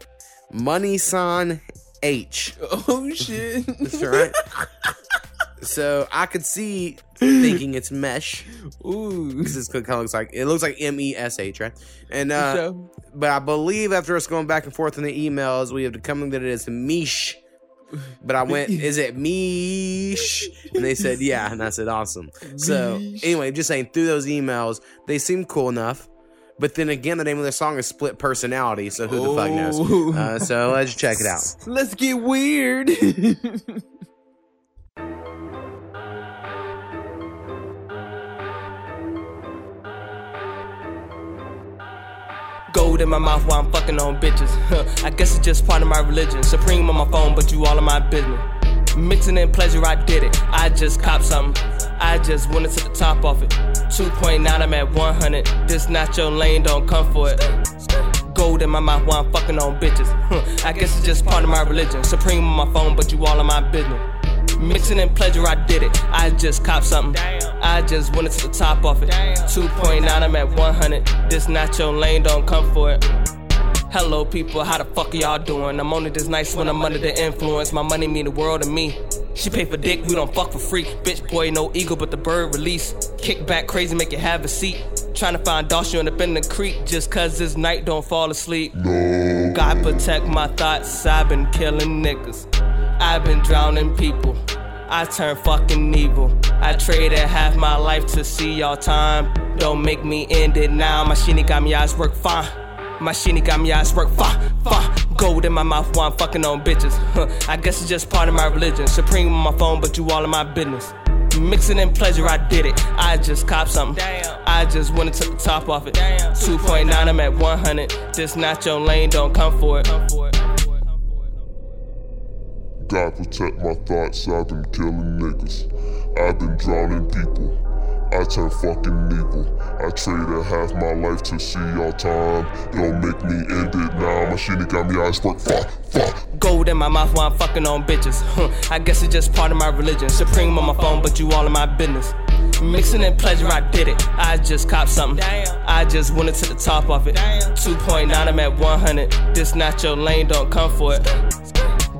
Money Sign H. Oh shit. That's right. *laughs* so I could see *laughs* thinking it's mesh Ooh. because it kind of looks like it looks like M E S H, right? And uh, So, but I believe after us going back and forth in the emails, we have to that it is Mish. But I went, *laughs* is it Mish? And they said, yeah. And I said, awesome. So anyway, just saying through those emails, they seem cool enough. But then again, the name of the song is Split Personality. So who the fuck knows? Oh. Uh, so let's check it out. *laughs* let's get weird. Gold in my mouth while I'm fucking on bitches. *laughs* I guess it's just part of my religion. Supreme on my phone, but you all in my business. Mixing in pleasure, I did it. I just copped something. I just went to the top off it. 2.9, I'm at 100. This not your lane, don't come for it. Gold in my mouth while I'm fucking on bitches. *laughs* I guess it's just part of my religion. Supreme on my phone, but you all in my business. Mixing in pleasure, I did it. I just copped something. I just went to the top off it. 2.9, I'm at 100. This not your lane, don't come for it. Hello, people, how the fuck are y'all doing? I'm only this nice when I'm under the influence. My money mean the world to me. She pay for dick, we don't fuck for free. Bitch, boy, no ego, but the bird release. Kick back crazy, make you have a seat. Trying to find you end up in the creek just cause this night don't fall asleep. God protect my thoughts, I've been killing niggas. I've been drowning people. I turn fucking evil. I traded half my life to see y'all time. Don't make me end it now. My shini got me eyes work fine. My shini got me eyes work fine, fine. Gold in my mouth while I'm fucking on bitches. Huh, I guess it's just part of my religion. Supreme on my phone, but you all in my business. Mixing in pleasure, I did it. I just copped something. Damn. I just went and took the top off it. 2.9, I'm at 100. This not your lane, don't come for it. God protect my thoughts, I've been killing niggas. I've been drowning people. I turn fucking evil. I traded half my life to see y'all time. Don't make me end it now. My shit got me eyes work. Fuck, fuck. Gold in my mouth while I'm fucking on bitches. Huh, *laughs* I guess it's just part of my religion. Supreme on my phone, but you all in my business. Mixing in pleasure, I did it. I just copped something. I just went to the top of it. 2.9, I'm at 100. This not your lane, don't come for it.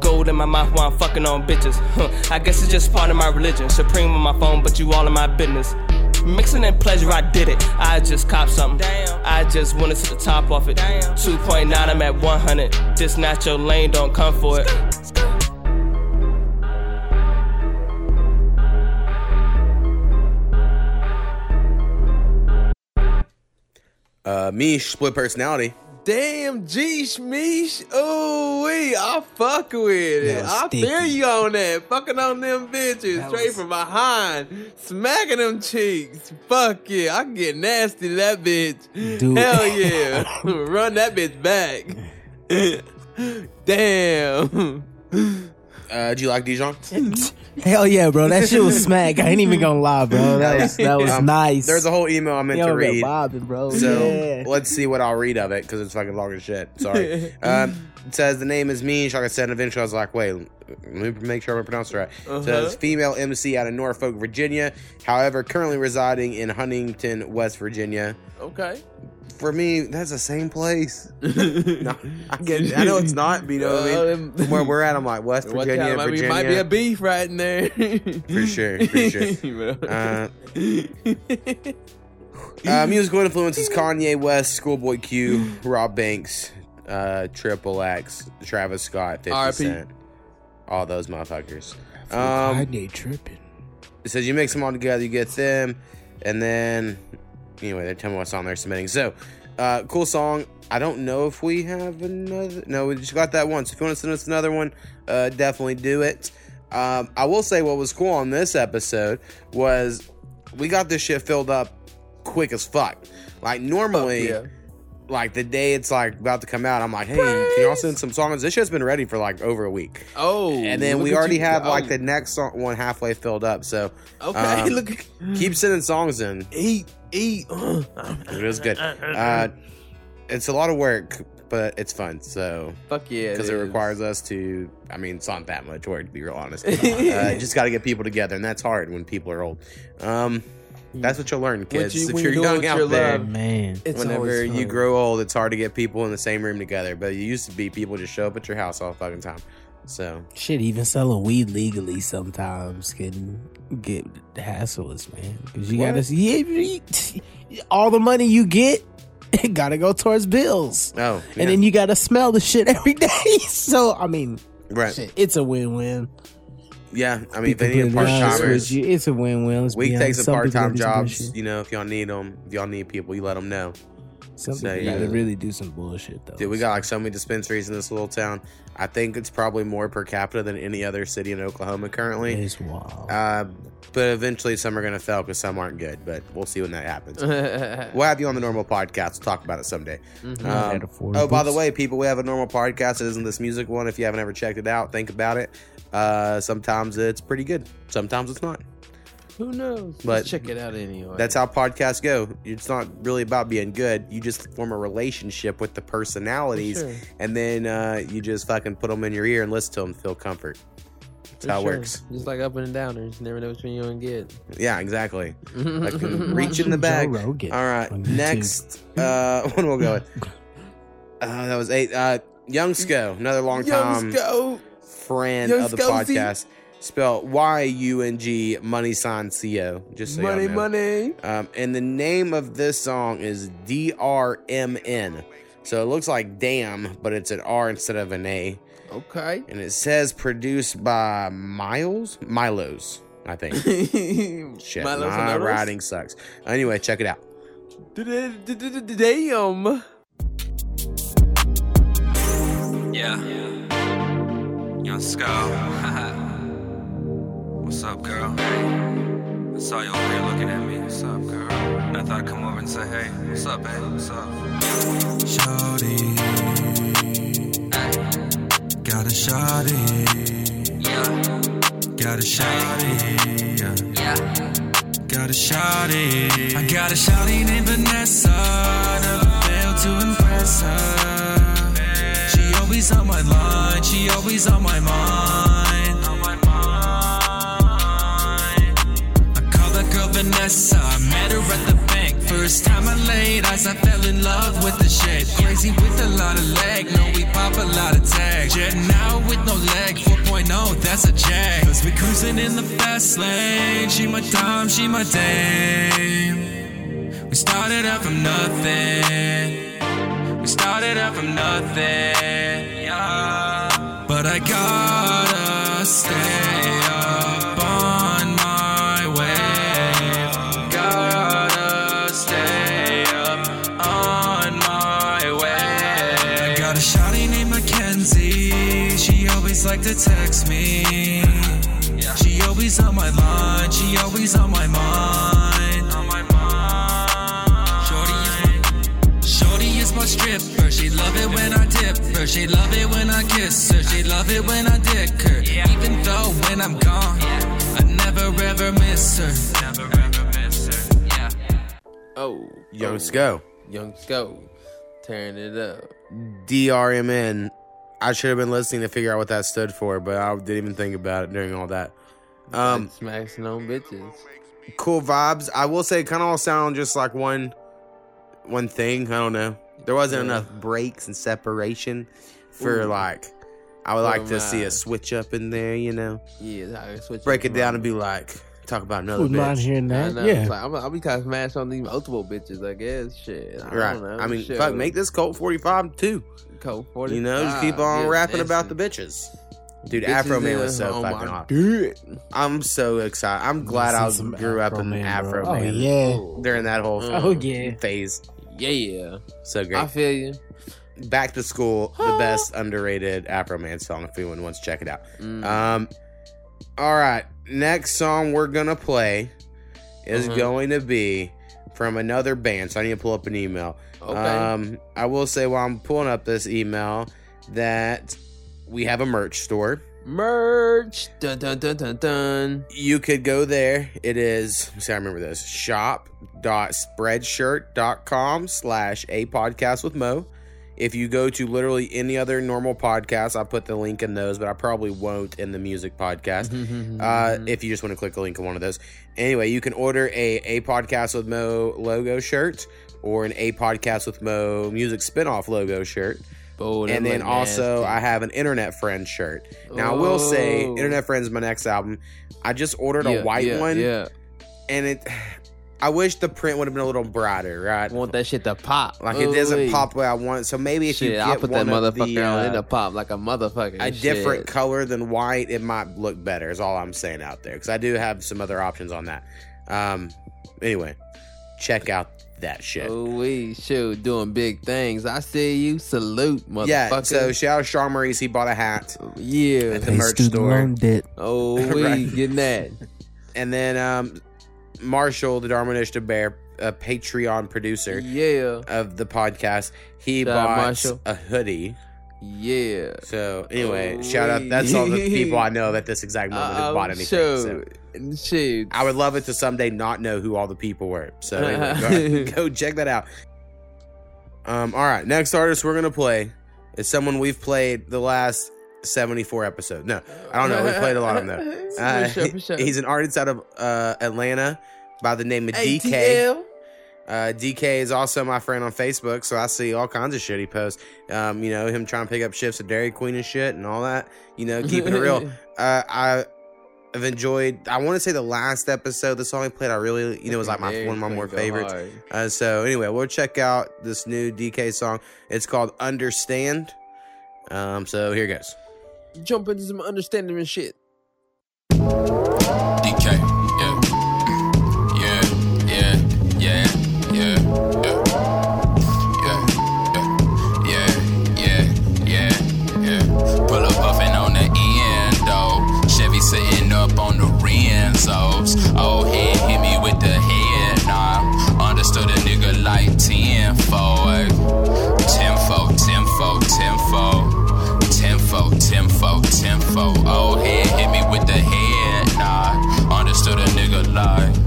Gold in my mouth while I'm fucking on bitches. Huh, *laughs* I guess it's just part of my religion. Supreme on my phone, but you all in my business. Mixing in pleasure, I did it. I just copped something. I just went to the top off it. 2.9, I'm at 100. This not your lane, don't come for it. Uh, Mish, split personality. Damn, Geesh, Meesh. Oh, wee, I fuck with it. I sticky. feel you on that. Fucking on them bitches. That straight was- from behind. Smacking them cheeks. Fuck yeah. I can get nasty to that bitch. Dude. Hell yeah. *laughs* Run that bitch back. *laughs* Damn. *laughs* Uh, do you like Dijon? *laughs* Hell yeah, bro. That shit was smack. I ain't even gonna lie, bro. That was that was *laughs* Um, nice. There's a whole email I meant Yo, to bro, read. bobbing, bro. So Yeah. let's see what I'll read of it because it's fucking long as shit. Sorry. *laughs* um, it says the name is me. Like I said, eventually I was like, wait, let me make sure I'm pronouncing it right. It Uh-huh. says female MC out of Norfolk, Virginia. However, currently residing in Huntington, West Virginia. Okay. For me, that's the same place. *laughs* no, I get. I know it's not, but you know what I mean. From where we're at, I'm like West Virginia, out, might, be, Virginia. might be a beef right in there. For sure, for sure. *laughs* Uh, uh, musical influences: Kanye West, Schoolboy Q, Robb Banks, uh, Triple X, Travis Scott, Fifty R.I.P.. Cent, all those motherfuckers. Um, Kanye tripping. it says you mix them all together, you get them, and then anyway, they tell me what song they're submitting. So, uh, cool song. I don't know if we have another. No, we just got that one. So if you want to send us another one, uh, definitely do it. Um, I will say what was cool on this episode was we got this shit filled up quick as fuck. Like normally, yeah. Like the day it's like about to come out, I'm like, hey, can y'all send some songs? This shit's been ready for like over a week. Oh, And then we already have go. like the next song, one halfway filled up. So Okay, um, *laughs* look. keep sending songs in. Eat, eat. *laughs* It is good. Uh, it's a lot of work, but it's fun. So Fuck yeah, because it it, requires us to. I mean, it's not that much work to be real honest. *laughs* uh, just got to get people together, and that's hard when people are old. Um, that's what you'll learn, kids. you- if you're you do it young with out your there, love, Man. It's whenever you grow old, it's hard to get people in the same room together. But it used to be people just show up at your house all the fucking time. So Shit, even selling weed legally sometimes can get hassleless, man. Because you What? gotta see you- *laughs* all the money you get, *laughs* it gotta go towards bills. oh, yeah. And then you gotta smell the shit every *laughs* day. So I mean, right, shit, it's a win-win. Yeah. I mean, if Be any part completely honest timers, with it's a win-win. Let's we be take some part people time gotta do some jobs. You know, if y'all need them, if y'all need people, you let them know. Some So, people yeah. gotta really do some bullshit though. Dude, we got like so many dispensaries in this little town. I think it's probably more per capita than any other city in Oklahoma currently. It's wild. Uh, but eventually, some are going to fail because some aren't good. But we'll see when that happens. *laughs* we'll have you on the normal podcast. We'll talk about it someday. At Um, Affordable oh, by the way, people, we have a normal podcast. It isn't this music one. If you haven't ever checked it out, think about it. Uh, sometimes it's pretty good. Sometimes it's not. Who knows? But Let's check it out anyway. That's how podcasts go. It's not really about being good. You just form a relationship with the personalities, sure. and then uh, you just fucking put them in your ear and listen to them, feel comfort. That's For how sure. it works. Just like up and downers. Never know which one you're gonna get. Yeah, exactly. Fucking *laughs* reach in the Joe bag. All Rogan right, on YouTube. next. Uh, *laughs* what we'll go with? Uh, that was eight. Uh, Yung $co, another long time Young go. Friend Young of the Scozy. podcast. Spell Y U N G money sign C O. Just so Money, know. money. Um, and the name of this song is D R M N. So it looks like damn, but it's an R instead of an A. Okay. And it says produced by Miles Mylos, I think. *laughs* Shit, Milo my writing sucks. Anyway, check it out. Damn. Yeah. Young Skull. *laughs* What's up, girl? I saw you over here looking at me. What's up, girl? And I thought I'd come over and say, hey, what's up, babe? What's up? Shawty, got a shawty, Yeah. got a shawty, yeah. Yeah. Got a shawty. I got a shawty named Vanessa. Never fail to impress her. Always on my line. She always on my mind. On my. I call that girl Vanessa. I met her at the bank. First time I laid eyes, I fell in love with the shit. Crazy with a lot of leg. No, we pop a lot of tags. Jetting out with no leg. 4.0, that's a jag. Cause we cruising in the fast lane. She my dime, she my dame. We started out from nothing. We started out from nothing. Yeah. But I gotta stay up on my wave. Gotta stay up on my way. I got a shawty named Mackenzie. She always like to text me. She always on my line. She always on my mind. She love it when I tip her. She love it when I kiss her. She love it when I dick her. Even though when I'm gone, I never ever miss her. Never ever miss her. Yeah. Oh, Young oh. Sko. Yung $co. tearing it up. DRMN. I should have been listening to figure out what that stood for, but I didn't even think about it during all that. Um, smashing on bitches. cool vibes. I will say, kind of all sound just like one, one thing. I don't know. There wasn't Yeah. enough breaks and separation for Ooh. like. I would For like the to see a switch up in there. You know, Yeah, switch break it down my- and be like, talk about another Wouldn't bitch. hearing that. know, Yeah. it's like, I'm, I'll be kind of smashed on these multiple bitches, I guess. Shit. I Right. Don't know, I mean, Shit. fuck, make this Colt 45 too. Colt 45. You know, just keep on yeah, rapping about the bitches. Dude, Bitches Afroman was so oh fucking my hot. God. I'm so excited. I'm glad I see some grew up in Man, Afro bro. Oh, yeah. During that whole Oh, yeah. phase. Yeah. Yeah. So great. I feel you. Back to School, the best underrated Afroman song if anyone wants to check it out. Mm. Um, all right, next song we're gonna play is Mhm. going to be from another band. So I need to pull up an email. Okay. Um, I will say while I'm pulling up this email that we have a merch store. Merch. Dun dun dun dun dun. You could go there. It is, see, I remember this shop.spreadshirt.com slash a podcast with Mo. If you go to literally any other normal podcast, I'll put the link in those, but I probably won't in the music podcast. *laughs* uh, if you just want to click a link on one of those. Anyway, you can order a A Podcast with Mo logo shirt or an A Podcast with Mo music spinoff logo shirt. Oh, and then also, nasty. I have an Internet Friend shirt. Now, I will say, Oh. Internet Friends my next album. I just ordered Yeah, a white yeah, one. Yeah. And it, I wish the print would have been a little brighter, right? want that shit to pop. Like it doesn't pop the way I want. So maybe if shit, you get I'll put that one of motherfucker the, on uh, in the pop like a motherfucker. a different color than white, it might look better. Is all I'm saying out there because I do have some other options on that. Um, anyway, check out that shit. Oh, we shoot doing big things. I see you. Salute, motherfucker. yeah. So shout out Strong Maurice. He bought a hat yeah. at the merch store. Oh, *laughs* we Right. getting that. And then um, Marshall, the Darmanishta Bear, a Patreon producer Yeah. of the podcast, he Shout bought a hoodie. Yeah. So anyway, Oh, shout out. That's all the *laughs* people I know that this exact moment have bought anything. So. Shoot. I would love it to someday not know who all the people were. So *laughs* anyway, go, *laughs* go check that out. Um, all right, next artist we're gonna play is someone we've played the last seventy-four episodes. No, I don't know. We played a lot of them though. Uh, For sure, for sure. He's an artist out of uh, Atlanta by the name of DK. ATL. Uh, DK is also my friend on Facebook, so I see all kinds of shit he posts. Um, you know, him trying to pick up shifts at Dairy Queen and shit and all that. You know, keeping it real. *laughs* Uh, I have enjoyed. I want to say the last episode, the song he played, I really, you know, was like my one of my more go favorites. Uh, so anyway, we'll check out this new DK song. It's called Understand. Um, so here goes. Jump into some understanding and shit. DK, 10 fold. Tenfo, tenfo, tenfo. Tenfo, tenfo, tenfo. Oh, head hit me with the head, nah. Understood a nigga like.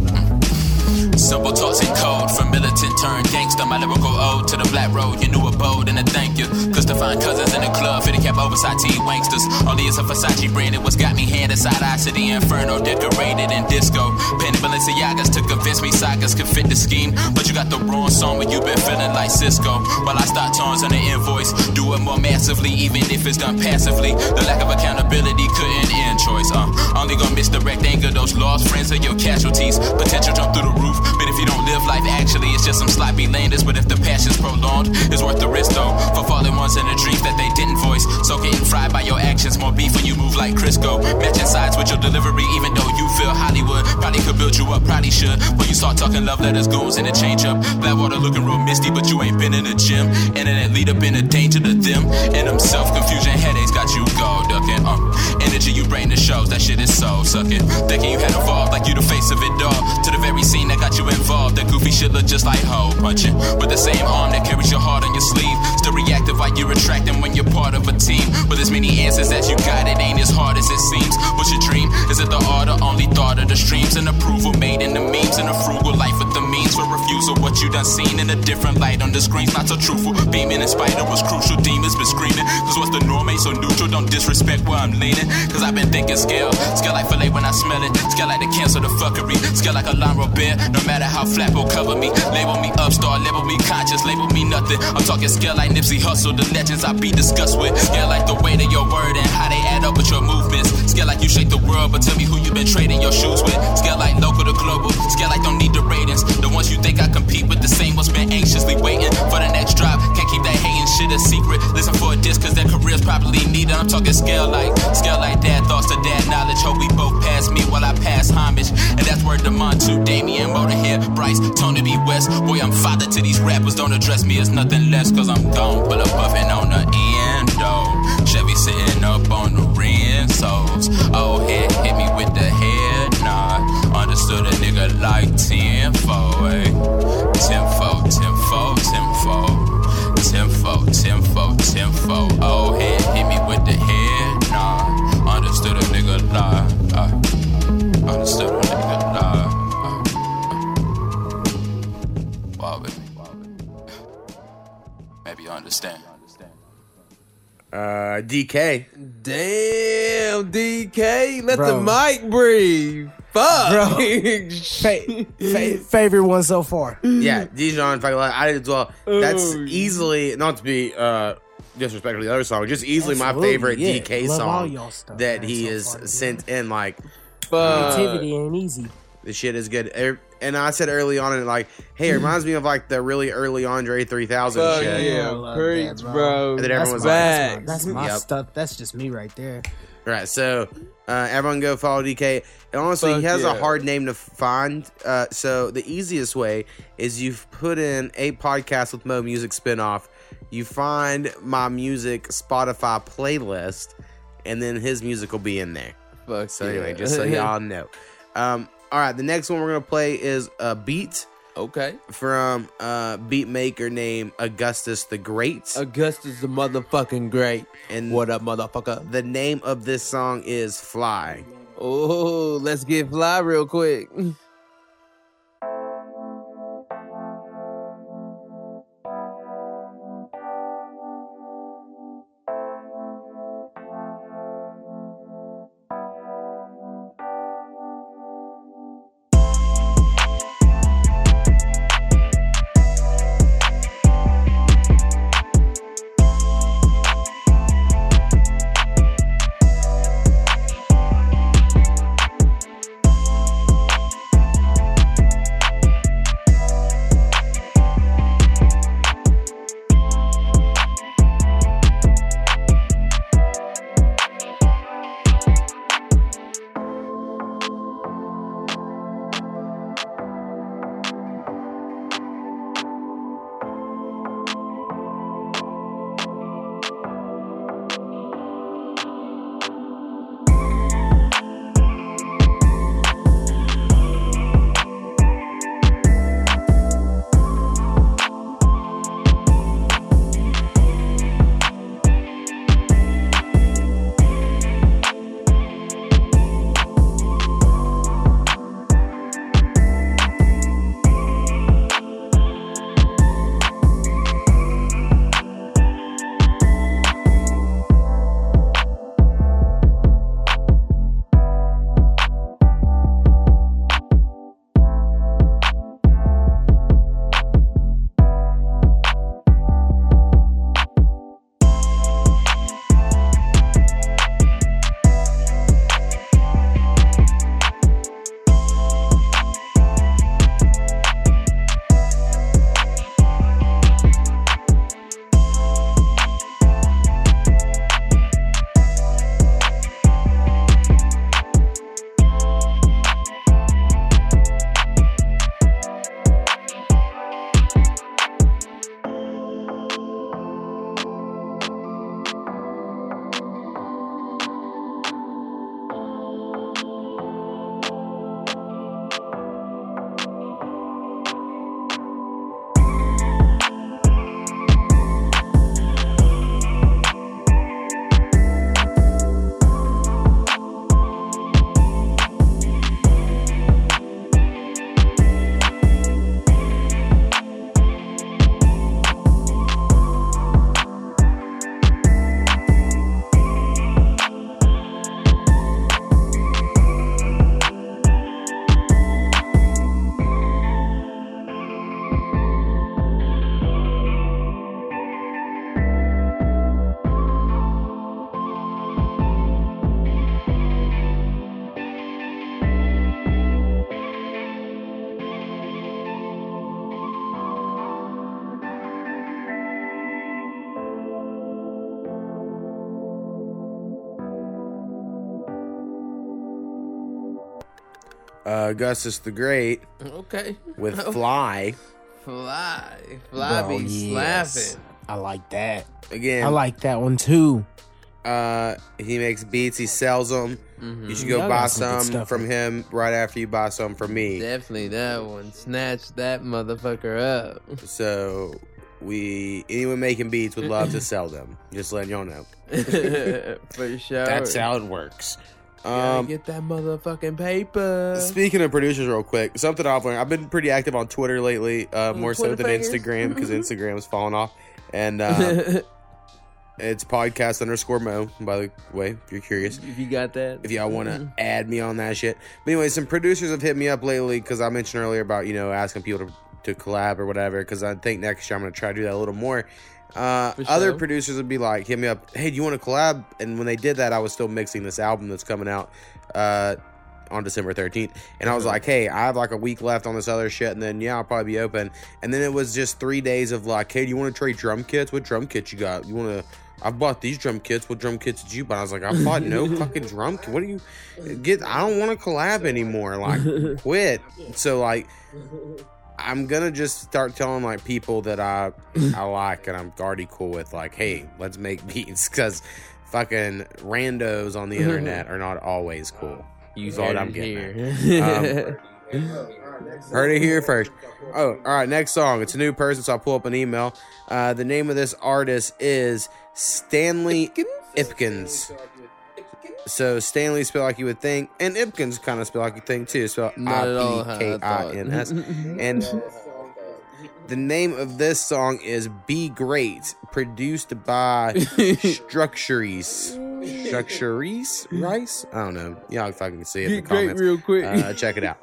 Simple talks in code from militant turned gangster. My lyrical ode to the black road. You knew a bold and a thank you. Cause to find cousins in the club, fitted cap oversight T wanksters. Only it's a Versace brand. It was got me handed side eye to the inferno, decorated in disco. Penny Balenciagas to convince me sagas could fit the scheme. But you got the wrong song when you been feeling like Cisco. While I start tones on the invoice, do it more massively, even if it's done passively. The lack of accountability couldn't end choice. Uh, only gonna misdirect anger. Those lost friends are your casualties. Potential jump through the roof. But if you don't live life, actually, it's just some sloppy landers. But if the passion's prolonged, it's worth the risk though. For fallen ones and the dreams that they didn't voice. So getting fried by your actions. More beef when you move like Crisco. Matching sides with your delivery, even though you feel Hollywood. Probably could build you up, probably should. When you start talking love letters, goons, and a change up. Blackwater looking real misty, but you ain't been in the gym. Internet lead up in a danger to them. And them self confusion headaches got you go ducking. Uh, energy you bring to shows, that shit is so sucking. Thinking you had evolved like you the face of it all. To the very scene that got you involved. That goofy shit look just like hoe punching. With the same arm that carries your heart on your sleeve. Still reactive while you're attracting when you're part of a team. With as many answers as you got, it ain't as hard as it seems. What's your dream? Is it the art or only thought of the streams and approval made in the memes and a frugal life with the means for refusal? What you done seen in a different light on the screens, not so truthful. Beaming in spider was crucial. Demons been screaming. Cause what's the norm ain't so neutral. Don't disrespect where I'm leaning. Cause I've been thinking scale. Scale like filet when I smell it. Scale like the cancer, the fuckery. Scale like a Laura Bear. No matter how flat will cover me. Label me upstart, label me conscious, label me nothing. I'm talking scale like Nipsey Hussle, the legends I be discussed with. Scale like the weight of your word and how they add up with your movements. Scale like you shake the world, but tell me who you been trading your shoes with. Scale like local to global. Scale like don't need the ratings. The ones you think I compete with, the same ones been anxiously waiting for the next drop. Can't keep that hating shit a secret. Listen for a disc, cause their careers probably needed. I'm talking scale like, scale like dad thoughts to dad knowledge. Hope we both pass me while I pass homage. And that's word to Montu, Damien, Motorhead, Bryce, Tony B. West. Boy, I'm father to these rappers. Don't address me as nothing less, cause I'm gone. Pull puffin' on the endo. Chevy sitting up on the Renzos. Oh, head hit me with the head nod. Understood a nigga like tenfold, eh? Tenfold, tenfold. Tenfold, DK. Damn, DK. Let Bro. the mic breathe. Fuck. Bro. *laughs* Fa- fa- favorite one so far. Yeah, Dijon, Fuck Alive, I did as well. That's Oh, easily, not to be uh, disrespectful to the other song, just easily my favorite yeah. DK Love all song y'all stuff, that man, he so has far, yeah. sent in. Like, Creativity ain't easy. the shit is good. And I said early on, and like, hey, it reminds me of like the really early Andre 3000 Fuck shit. yeah, I preach, that, bro. And then That's everyone's my, like, that's my, that's my Yep. stuff. That's just me right there. Right. So uh, everyone go follow DK. And honestly, he has yeah. a hard name to find. Uh, so the easiest way is you put in a podcast with Mo Music spinoff. You find my music Spotify playlist, and then his music will be in there. Fuck So anyway, just so y'all *laughs* know. Um, all right, the next one we're gonna play is a beat. Okay. From uh, a beat maker named Augustus the Great. Augustus the motherfucking great. And what up, motherfucker? The name of this song is Fly. Oh, let's get fly real quick. *laughs* Augustus the Great Okay. with Fly. *laughs* Fly. Fly Bro, be yes. slapping. I like that. Again, I like that one too. Uh, he makes beats. He sells them. You should go Y'all buy some some from him right after you buy some from me. Definitely that one. Snatch that motherfucker up. So we anyone making beats would love to *laughs* sell them. Just letting y'all know. *laughs* For sure. That's how it works. Um, get that motherfucking paper. Speaking of producers, real quick, something I've learned. I've been pretty active on Twitter lately, uh, more so than fingers. Instagram because Instagram's falling off. And uh, *laughs* it's podcast underscore mo. By the way, if you're curious, if you got that, if y'all want to add me on that shit. But anyway, some producers have hit me up lately because I mentioned earlier about you know asking people to to collab or whatever. Because I think next year I'm gonna try to do that a little more. Uh, For other producers would be like, hit me up. Hey, do you want to collab? And when they did that, I was still mixing this album that's coming out uh, on December 13th. And I was Mhm. like, hey, I have like a week left on this other shit. And then, yeah, I'll probably be open. And then it was just three days of like, hey, do you want to trade drum kits? What drum kits you got? You want to. I bought these drum kits. What drum kits did you buy? I was like, I bought no *laughs* fucking drum kit. What do you get? I don't want to collab anymore. Like, *laughs* quit. So, like, I'm gonna just start telling like people that I *laughs* I like and I'm already cool with like, hey, let's make *laughs* beats because fucking randos on the *laughs* internet are not always cool. You all I'm getting. here. Um, heard it here first. Oh, all right. Next song. It's a new person, so I'll pull up an email. Uh, the name of this artist is Stanley Ipkins. So Stanley spell like you would think, and Ipkins kind of spell like you think too. Spell Not at all I how I P K I N S. *laughs* And *laughs* the name of this song is "Be Great," produced by *laughs* Structuries. Structuries Rice? I don't know. Y'all fucking see it in the great comments. real quick. Uh, check it out.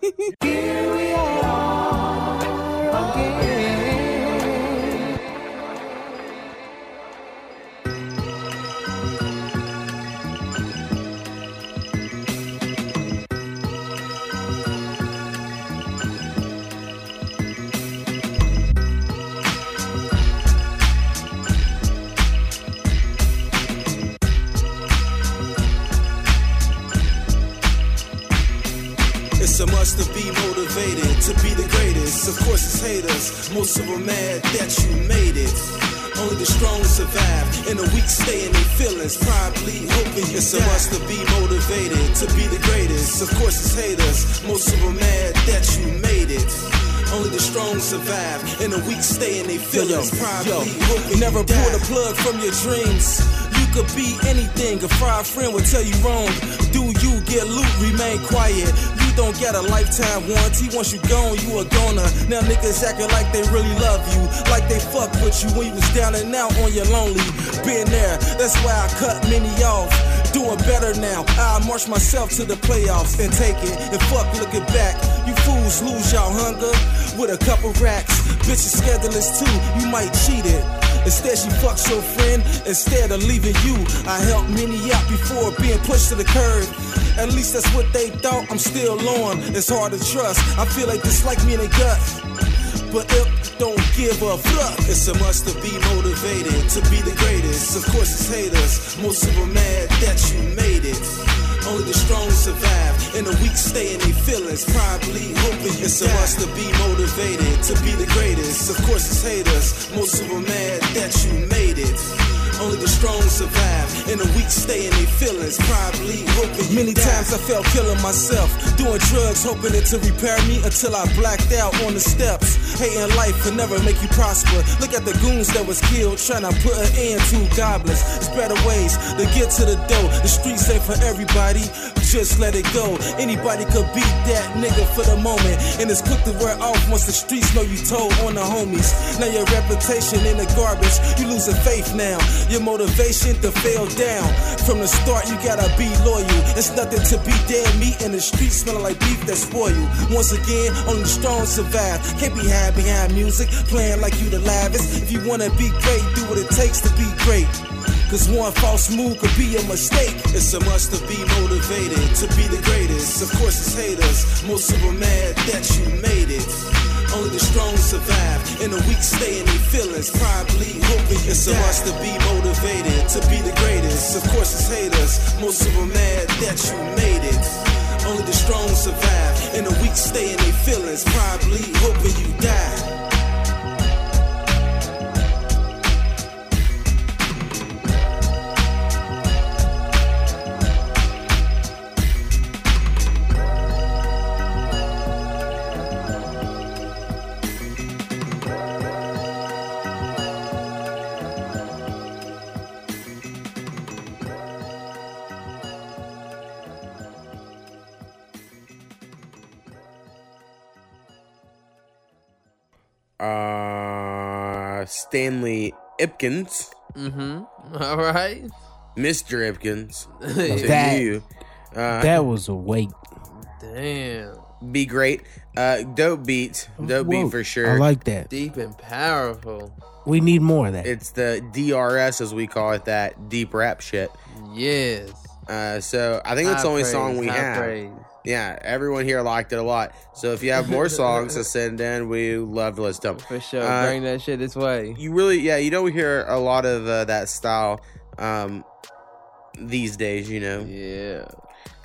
Most of them mad that you made it. Only the strong survive, and the weak stay in their feelings. Probably hoping It's a must to be motivated to be the greatest. Of course, it's haters. Most of them mad that you made it. Only the strong survive, and the weak stay in their feelings. Probably hoping never pull the plug from your dreams. You could be anything. A fried friend will tell you wrong. Do you get loot? Remain quiet. You don't get a lifetime warranty. Once you gone, you a goner. Now niggas acting like they really love you, like they fuck with you when you was down and out on your lonely. Been there. That's why I cut many off. Doing better now. I march myself to the playoffs and take it. And fuck looking back. You fools lose y'all hunger with a couple racks. Bitches scandalous too. You might cheat it. Instead, she fucks your friend instead of leaving you. I helped many out before being pushed to the curb. At least that's what they thought. I'm still on. It's hard to trust. I feel like they dislike me in the gut. But if don't give a fuck, it's a must to be motivated to be the greatest. Of course, it's haters. Most of them mad that you made it. Only the strong survive, and the weak stay in their feelings. Probably hoping It's a must to be motivated to be the greatest. Of course, it's haters. Most of them mad that you made it. Only the strong survive, and the weak stay in their feelings. Probably hoping Many times I felt killing myself, doing drugs, hoping it to repair me until I blacked out on the steps. Hating life could never make you prosper. Look at the goons that was killed, trying to put an end to goblins. There's better ways to get to the dough. The streets ain't for everybody. Just let it go. Anybody could beat that nigga for the moment. And it's quick to wear off once the streets know you told on the homies. Now your reputation in the garbage. You losing faith now. Your motivation to fail down. From the start, you gotta be loyal. It's nothing to be dead meat in the streets smelling like beef that spoil you. Once again, only the strong survive. Can't be hid behind music, playing like you the lavish. If you wanna be great, do what it takes to be great. Cause one false move could be a mistake. It's a must to be motivated to be the greatest. Of course, it's haters. Most of them mad that you made it. Only the strong survive, and the weak stay in their feelings. Probably hoping It's a must to be motivated to be the greatest. Of course, it's haters. Most of them mad that you made it. Only the strong survive, and the weak stay in their feelings. Probably hoping you die. Uh, Stanley Ipkins. Mm-hmm. *laughs* All right. Mr. Ipkins. *laughs* to That- you. Uh, that was a wait. Damn. be great. Uh, dope beat. Dope Whoa, beat for sure. I like that. Deep and powerful. We need more of that. It's the DRS as we call it, that deep rap shit. Yes. Uh, so I think it's the only praise, song we have. praise. Yeah, everyone here liked it a lot. So if you have more *laughs* songs to send in, we love to listen to them. For sure. Uh, Bring that shit this way. You really, yeah, you don't hear a lot of uh, that style um, these days. You know, yeah.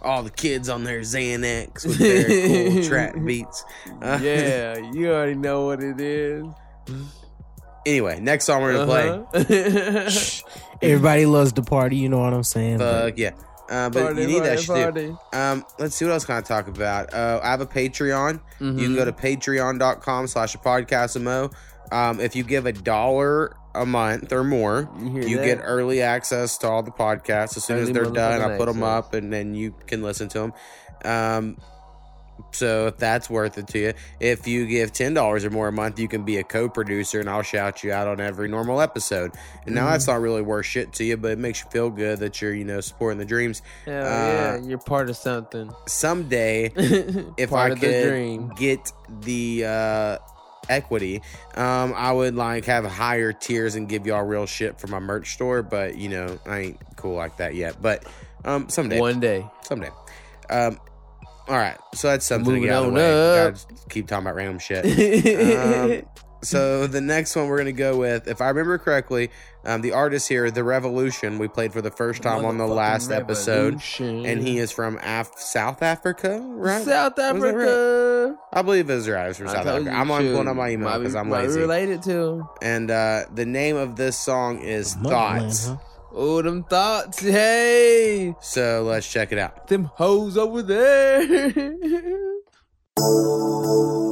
All the kids on their Xanax with their cool *laughs* trap beats. Uh, yeah, *laughs* you already know what it is. Anyway, next song we're gonna Uh-huh. play. Everybody loves to party. You know what I'm saying? Fuck yeah. Uh, but Party, you need that party, shit. Um, let's see what else can I talk about. Uh, I have a Patreon. You can go to patreon.com slash a podcast mo. Um, if you give a dollar a month or more, hear you get early access to all the podcasts. As soon as they're done, I put them access. up and then you can listen to them. Um, so if that's worth it to you, if you give ten dollars or more a month, you can be a co-producer, and I'll shout you out on every normal episode. And now Mhm. that's not really worth shit to you, but it makes you feel good that you're, you know, supporting the dreams. Hell yeah, Uh, you're part of something. someday, *laughs* if I could dream. get the uh, equity, um, I would like have higher tiers and give y'all real shit for my merch store. But you know, I ain't cool like that yet. But um, someday, One day. someday. Um, all right, so that's something to get out of the way. up. Gotta keep talking about random shit. um, *laughs* so the next one we're gonna go with, if I remember correctly, um, the artist here, The Revolution, we played for the first time on the last episode, Revolution. and he is from Af- South Africa, right? South Was that right? Africa. I believe right. It's from I South told Africa. you, I'm on shoot. pulling up my email Might be- because I'm might be lazy. related to. And uh, the name of this song is Thoughts. Oh, them thoughts. Hey, So let's check it out. them hoes over there. *laughs*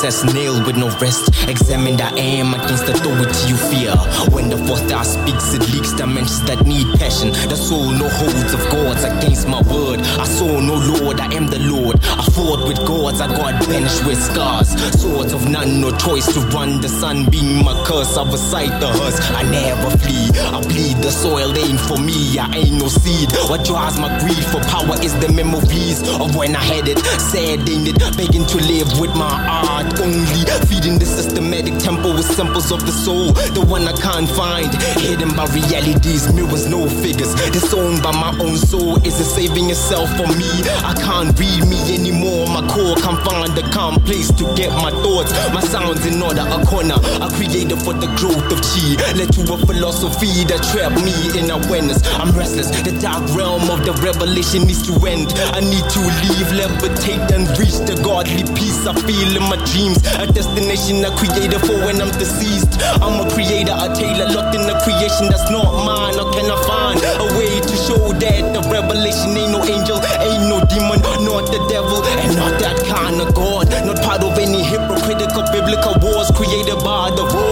success nailed with no rest. Examined I am against the authority you fear. When the fourth star speaks, it leaks dimensions that need passion. The soul no holds of gods against my word. I saw no lord, I am the lord. I fought with gods, I got banished with scars. Swords of none, no choice to run. The sun being my curse, I recite the hearse. I never flee, I bleed. The soil ain't for me, I ain't no seed. What drives my greed for power is the memories of when I had it. Sad ain't it, begging to live with my art only. Feeding the systematic temple with samples of the soul, the one I can't find. Hidden by realities, mirrors, no figures. Disowned by my own soul. Is it saving itself for me? I can't read me anymore. My core can't find a calm place to get my thoughts. My sounds in order, a corner. A creator for the growth of chi. Led to a philosophy that trapped me in awareness. I'm restless. The dark realm of the revelation needs to end. I need to leave, levitate, and reach the godly peace I feel in my dreams. A destination I created for when I'm deceased. I'm a creator, a tailor locked in a creation that's not mine. Or can I find a way to show that the revelation ain't no angel, ain't no demon, not the devil, and not that kind of God. Not part of any hypocritical biblical wars created by the wars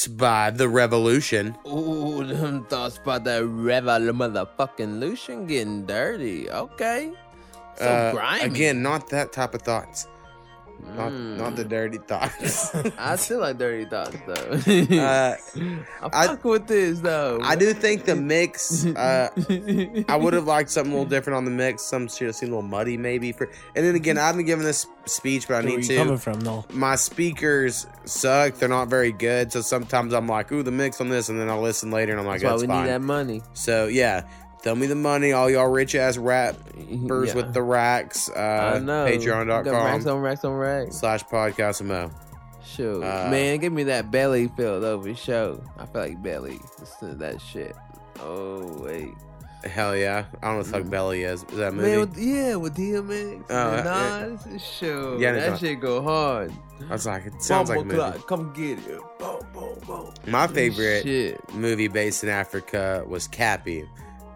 Thoughts by The Revolution. Ooh, them thoughts by the rebel motherfucking Lucian getting dirty. Okay. So Uh, grimy. Again, not that type of thoughts. Not, not the dirty thoughts. *laughs* I still like dirty thoughts though. *laughs* uh, I fuck with this though. I do think the mix. Uh, I would have liked something a little different on the mix. Some shit seemed a little muddy, maybe. For and then again, I haven't given this speech, but I Where need you to. coming from, though? My speakers suck. They're not very good. So sometimes I'm like, "Ooh, the mix on this," and then I listen later and I'm like, That's why we fine." need that money. So yeah, throw me the money, all y'all rich ass rappers Yeah. with the racks. Uh, I know. Got racks Patreon.com on racks on racks. slash podcast mo. Shoot, Uh, man, give me that belly filled over show. I feel like belly. Listen to that shit. Oh wait, Hell yeah! I don't know what the fuck Belly is. Is that movie? man, with, yeah, with DMX, Oh, and. Nas, show. Yeah, that not- shit go hard. I was like, it sounds like a movie. clock, come get it. Boom, boom, boom. My favorite Shit. movie based in Africa was Cappy.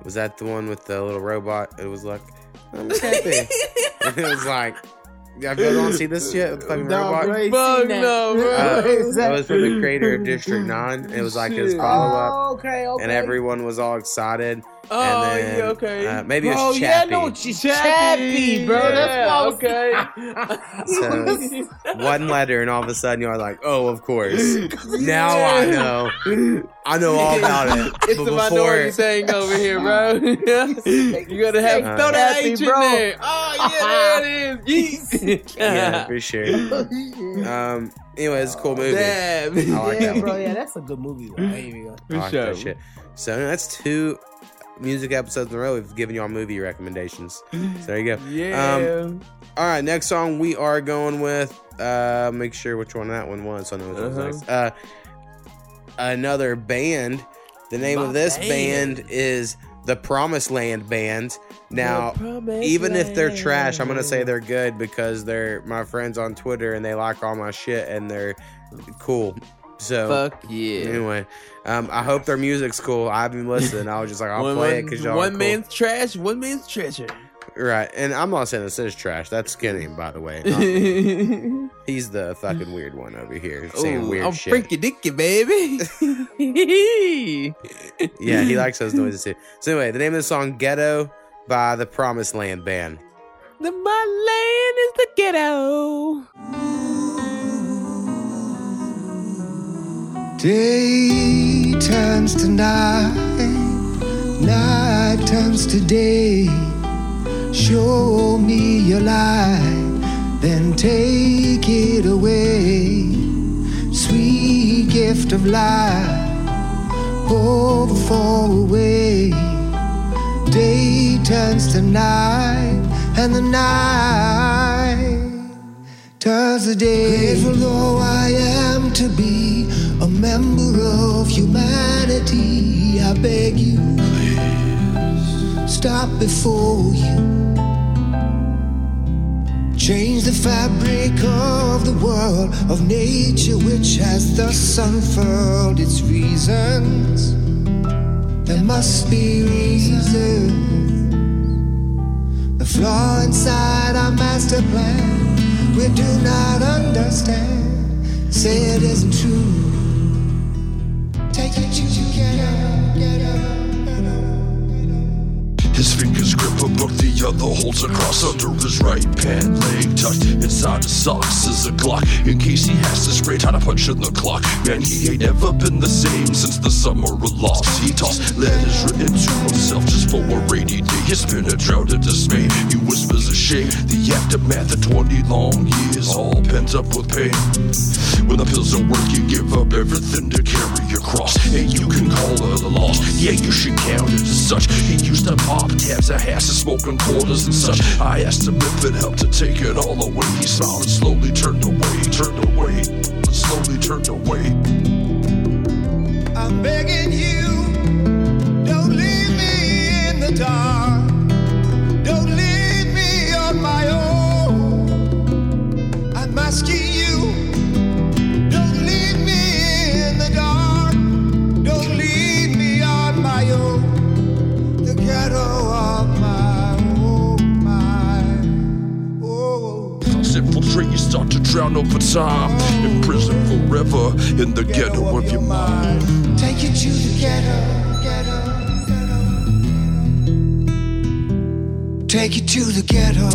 Was that the one with the little robot? It was like, I'm Cappy. *laughs* it was like, have you don't see this yet? The fucking No, robot? bro, ain't Fuck seen that. no, bro. Uh, it that? was from the creator of District 9. It was like his follow up. Oh, okay, okay. And everyone was all excited. Oh, then, yeah, okay. Uh, maybe Bro, it's yeah, I Chappie. know what you Chappie, bro. That's what okay. *laughs* So one letter, and all of a sudden you're like, oh, of course. Now I know. I know all about it. *laughs* It's But the before- minority saying over here, bro. *laughs* you gotta have Uh, throw that Happy, H in bro. there. Oh yeah, there it is. Yeet. yeah, for sure. Um. Anyway, it's a cool movie. Damn. I like yeah, that bro. Yeah, that's a good movie. Though. There you go. I like sure. that shit. So that's two music episodes in a row. We've given y'all movie recommendations. So there you go. *laughs* Yeah. Um, all right, next song we are going with. Uh, make sure which one that one was. So I know which Uh-huh. next. Uh, another band. The name My of this band. band is the Promised Land Band. Now, even if they're trash, I'm gonna say they're good because they're my friends on Twitter and they like all my shit and they're cool. So Fuck yeah. Anyway, um, I hope their music's cool. I've been listening. I was just like, I'll one, play it because y'all. are one cool. man's trash, one man's treasure. right, and I'm not saying this is trash. That's Skinny, by the way. *laughs* He's the fucking weird one over here saying Ooh, weird I'm shit. freaky dicky, baby. *laughs* Yeah, he likes those noises too. So anyway, the name of the song "Ghetto" by the Promised Land Band. The my land is the ghetto. Day turns to night, night turns to day. Show me your light, then take it away. Sweet gift of life, over far away. Day turns to night, and the night turns to day. Grateful though I am to be a member of humanity, I beg you, Please. stop before you. Change the fabric of the world, of nature which has thus unfurled its reasons. There must be reasons. The flaw inside our master plan we do not understand. Say it isn't true. His fingers grip a book, the other holds a cross under his right pant leg. Tucked inside his socks is a Glock in case he has to spray time to punch in the clock. Man, he ain't ever been the same since the summer of loss. He tossed letters written to himself just for a rainy day. It's been a drought of dismay. You whispers a shame. The aftermath of 20 long years, all pent up with pain. When the pills don't work, you give up everything to carry your cross. And you can call it a loss. Yeah, you should count it as such. He used to pop tabs of hash and smoking quarters and such. I asked him if it helped to take it all away. He smiled and slowly turned away, turned away, slowly turned away. I'm begging you, over time. Imprisoned forever in the ghetto of your mind. Take you to the ghetto, Take you to the ghetto.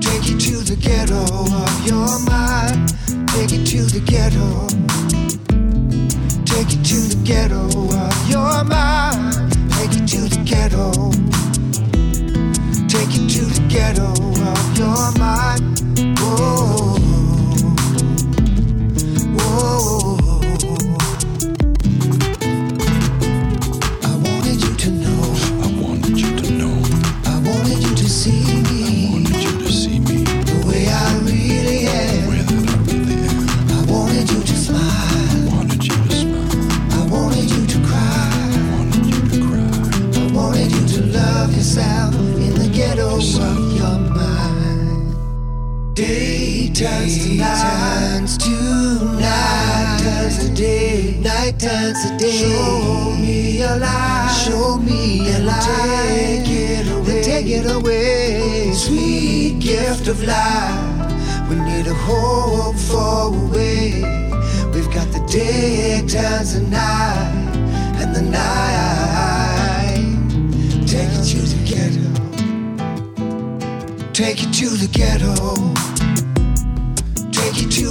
Take you to the ghetto of your mind. Take you to the ghetto. Take you to the ghetto of your mind. Take you to the ghetto. Take you to the ghetto of your mind. Whoa. Turns to night, night turns to day, night turns to day. Show me your light, show me a light. Take it away, take it away. Sweet gift of life, we need a hope for a way. We've got the day turns to night, and the night take you to the ghetto. Take it to the ghetto.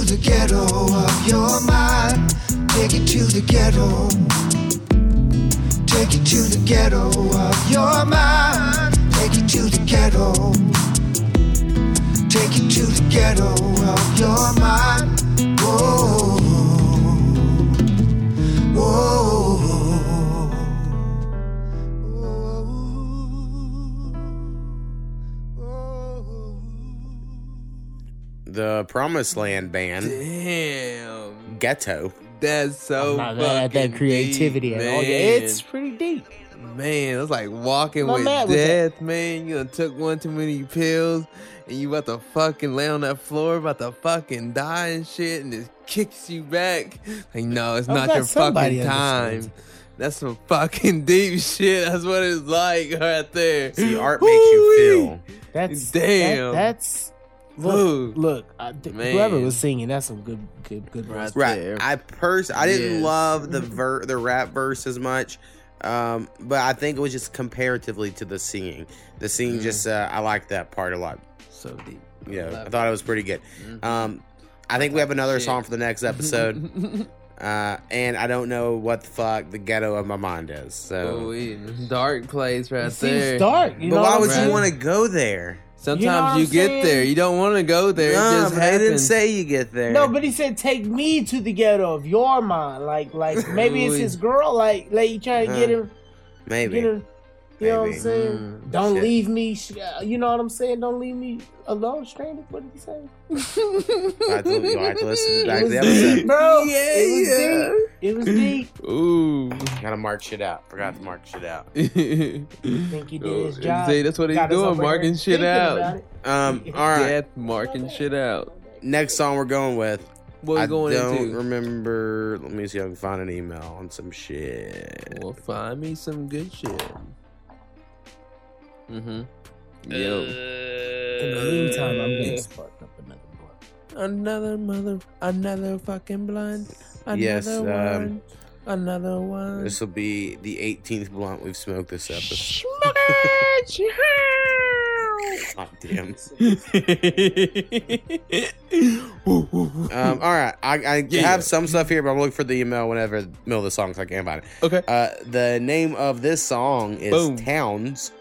The ghetto of your mind. Take you to the ghetto. Take you to the ghetto of your mind. Take you to the ghetto. Take you to the ghetto of your mind. Whoa. The Promised Land band, Damn. Ghetto. That's so I'm not at fucking that creativity deep, at all. Yeah, it's pretty deep. Man, it's like walking Not with with that. death, man. You done took one too many pills and you about to fucking lay on that floor, about to fucking die and shit, and it kicks you back. Like, no, it's I'm not your fucking time. understands. That's some fucking *laughs* deep shit. That's what it's like *laughs* right there. See, art makes you feel. That's Damn. That, that's look. Ooh. Look, I, th- whoever was singing, that's some good, good, good. Right words. Right. there. I pers I didn't Yes. love the ver- the rap verse as much. Um, but I think it was just comparatively to the singing. The singing Mm. just uh, I like that part a lot. So deep. Yeah, Love I thought it was pretty good. Um, I think we have another shit. song for the next episode. *laughs* uh, and I don't know what the fuck the ghetto of my mind is. So, Oh, we- dark place right It seems there. dark. You but know why would I'm you want to go there? Sometimes You know you, get there. You don't want to go there. No, it just but I didn't say you get there. No, but he said take me to the ghetto of your mind. Like, like *laughs* maybe it's his girl. Like, like you trying to get Uh, him, maybe. get him. You know what I'm saying? Mm, Don't shit. leave me. sh- uh, You know what I'm saying? Don't leave me alone, stranded. What did he say? I have to, you'll have to listen back to was the episode. bro. *laughs* Yeah, it was yeah. deep. It was deep. Ooh. Gotta mark shit out. Forgot to mark shit out. *laughs* Think he did his *laughs* job. See, that's what he's Got us doing, marking shit out. Um, all right. Death marking shit out. Next song we're going with. What we I going don't into? remember. Let me see if I can find an email on some shit. Well, find me some good shit. Mm-hmm. Yo. In the meantime, I'm gonna spark up another blunt. Another mother, another fucking blunt. Another Yes, one. um, another one. This will be the 18th blunt we've smoked this episode. God *laughs* damn. *laughs* um, all right, I, I Yeah. have some stuff here, but I'm looking for the email whenever the middle of the song so I can't find it. Okay. Uh, the name of this song is Boom. Towns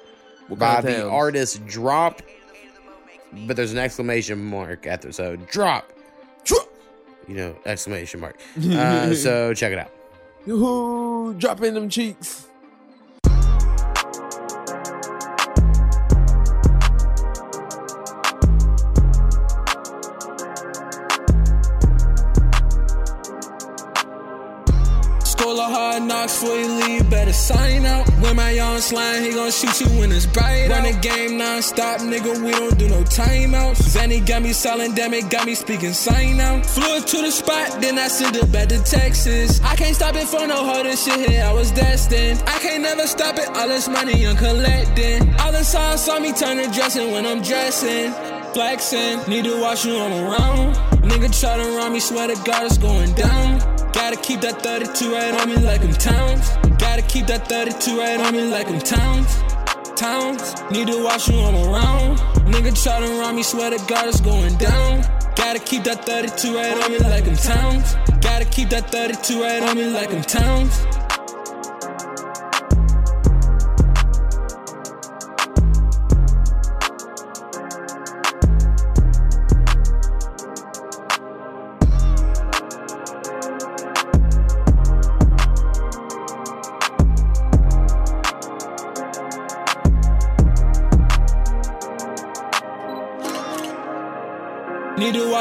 What by the towns? artist Drop, but there's an exclamation mark after. So drop, drop, you know, exclamation mark. *laughs* Uh, so check it out. Yoo-hoo, drop in them cheeks. Knocks before you leave, better sign out. When my on slime, he gon' shoot you when it's bright. Run the game non-stop, nigga, we don't do no timeouts. Zanny got me selling, damn it, got me speaking sign out. Flew it to the spot, then I sent it back to Texas. I can't stop it for no harder shit here, I was destined. I can't never stop it, all this money I'm collecting. All the signs saw me turn to dressing when I'm dressing. Flexing, need to watch you, I'm around. Nigga try to run me, swear to God it's going down. Gotta keep that 32 right on me like I'm Towns. Gotta keep that 32 right on me like I'm Towns. Towns, need to watch you, I'm around. Nigga try to run me, swear to God it's going down. Gotta keep that 32 right on me like I'm Towns. Gotta keep that 32 right on me like I'm Towns.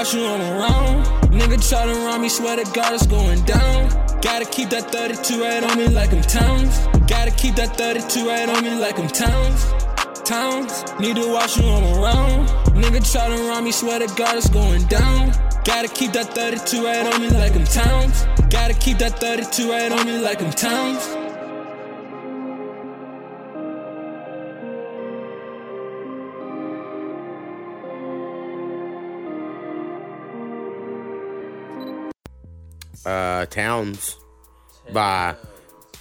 Watch who I'm around. Nigga try to run me, swear to God it's going down. Gotta keep that 32 right on me like I'm Towns. Gotta keep that 32 right on me like I'm Towns. Towns, need to watch you, I'm around. Nigga try to run me, swear to God it's going down. Gotta keep that 32 right on me like I'm Towns. Gotta keep that 32 right on me like I'm Towns. Uh, Towns by,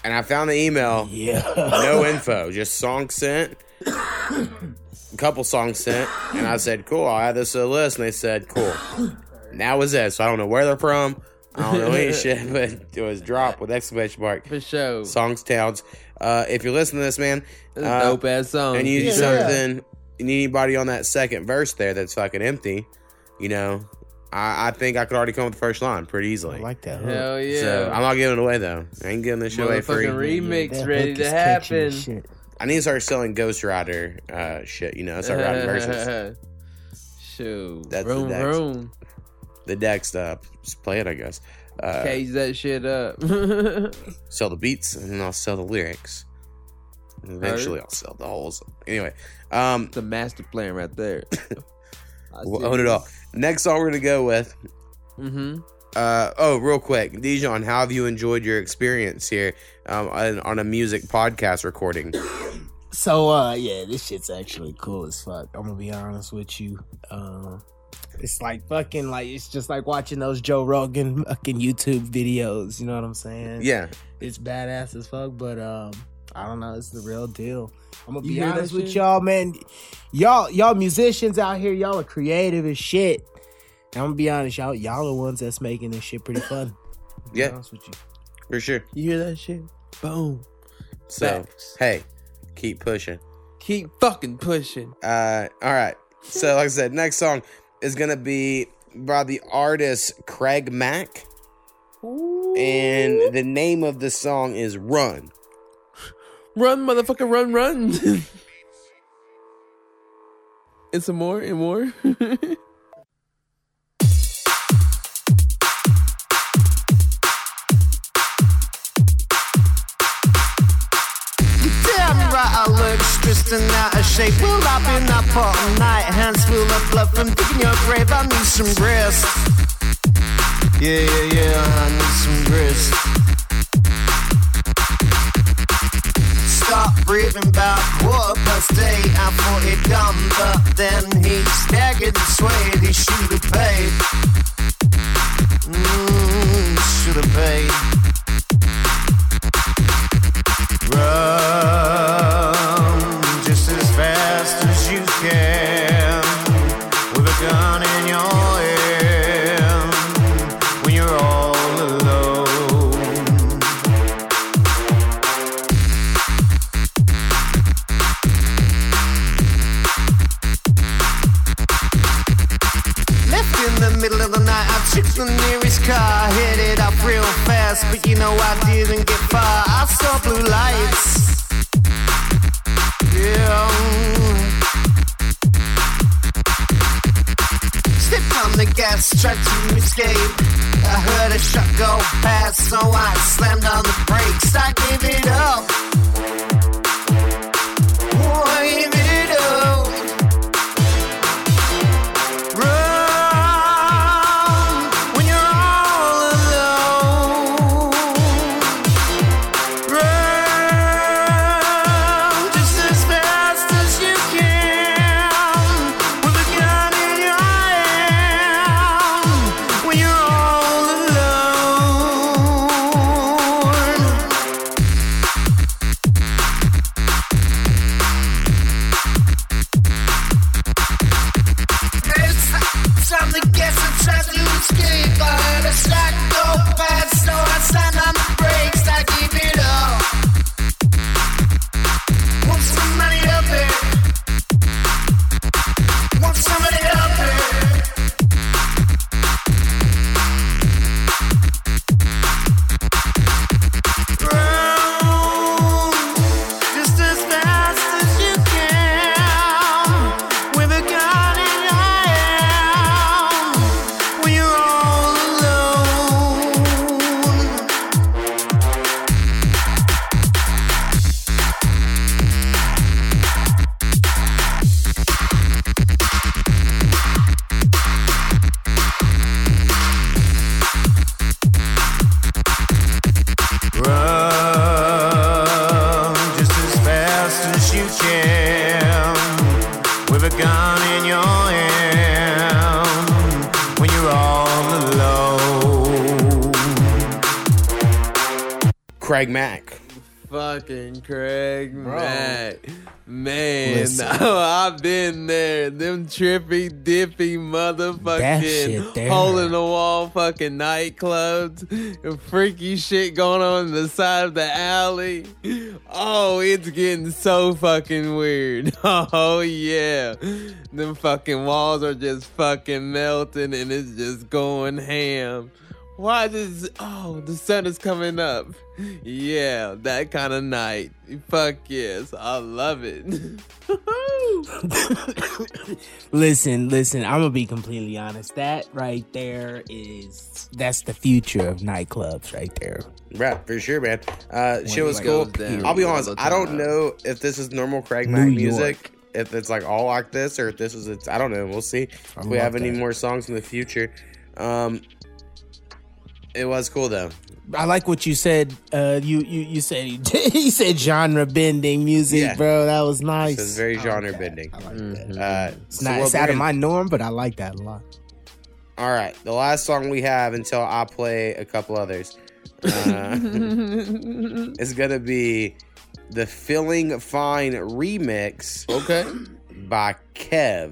and I found the email. Yeah. No info, just song sent. A couple songs sent, and I said, "Cool, I'll add this to the list." And they said, "Cool." And that was it. So I don't know where they're from. I don't know any *laughs* shit, but it was dropped with exclamation mark for sure. Songs Towns. Uh, if you're listening to this, man, That's a uh, dope ass song. and you need Yeah. something, you need anybody on that second verse there that's fucking empty. You know, I, I think I could already come with the first line pretty easily. I like that. Hell yeah. So I'm not giving it away though. I ain't giving this shit away free. Motherfucking remix that ready to happen. shit. I need to start selling Ghost Rider uh, shit. You know, start writing verses. *laughs* Shoot. That's room, the next. room. The next uh, just play it, I guess. Uh, Cage that shit up. *laughs* sell the beats and then I'll sell the lyrics. And eventually, I'll sell the whole. Anyway, um, the master plan right there. *laughs* we'll own it all. Next song we're gonna go with. Mm-hmm. Uh, oh, real quick, Dijon, how have you enjoyed your experience here um, on, on a music podcast recording? So uh yeah, this shit's actually cool as fuck. I'm gonna be honest with you. Um it's like fucking like it's just like watching those Joe Rogan fucking YouTube videos, you know what I'm saying? Yeah. It's badass as fuck, but um I don't know, it's the real deal. I'm gonna You be honest with shit? y'all, man. Y'all y'all musicians out here, y'all are creative as shit. And I'm gonna be honest, y'all y'all the ones that's making this shit pretty fun. *coughs* Yeah. honest with you. For sure. You hear that shit? Boom. So, Facts. hey, keep pushing. Keep fucking pushing. Uh, all right. So, like I said, next song is gonna be by the artist Craig Mack, and the name of the song is "Run." Run, motherfucker, run, run. *laughs* and some more and more. I look stressed and out of shape. Well, I've been up all night, hands full of blood from digging your grave. I need some rest. Yeah, yeah, yeah, I need some rest. Stop breathing about quarter past eight. I thought he'd done, but then he staggered and swayed. He should have paid. Mmm, should have paid. Run car, headed up real fast, but you know I didn't get far. I saw blue lights. Yeah. Stepped on the gas, tried to escape. I heard a shot go past, so I slammed on the brakes. I give it up. Oh, Craig Mack. Fucking Craig Bro. Mack. Man, Listen. *laughs* I've been there. Them trippy, dippy motherfucking hole in the wall fucking nightclubs. and Freaky shit going on in the side of the alley. Oh, it's getting so fucking weird. *laughs* Oh, yeah. Them fucking walls are just fucking melting and it's just going ham. Why does oh the sun is coming up? Yeah, that kind of night. Fuck yes, I love it. *laughs* Listen, listen, I'm gonna be completely honest. That right there is that's the future of nightclubs right there. Right, for sure, man. Uh, shit was cool. down I'll be honest, I don't time. know if this is normal Craig Mack music. If it's like all like this, or if this is it's I don't know. We'll see if we love have any more songs in the future. Um, it was cool though. I like what you said. Uh, you you you said *laughs* you said genre bending music, Yeah. bro. That was nice. So it's very genre bending. Mm-hmm. Uh, It's so not. we'll It's out of my norm, but I like that a lot. All right, the last song we have until I play a couple others. Uh, *laughs* is gonna be the "Feeling Fine" remix. Okay. By Kev.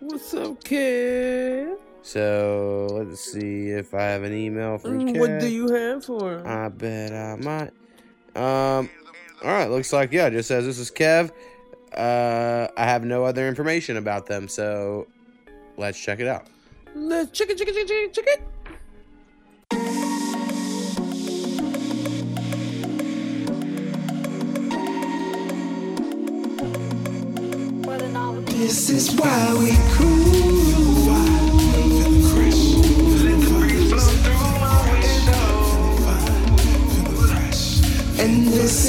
What's up, kid? So let's see if I have an email from Kev. Mm, What do you have for him? I bet I might. Um. All right. Looks like yeah. it Just says this is Kev. Uh, I have no other information about them, so let's check it out. Let's check it, check it, check it, check it. This is why we cool.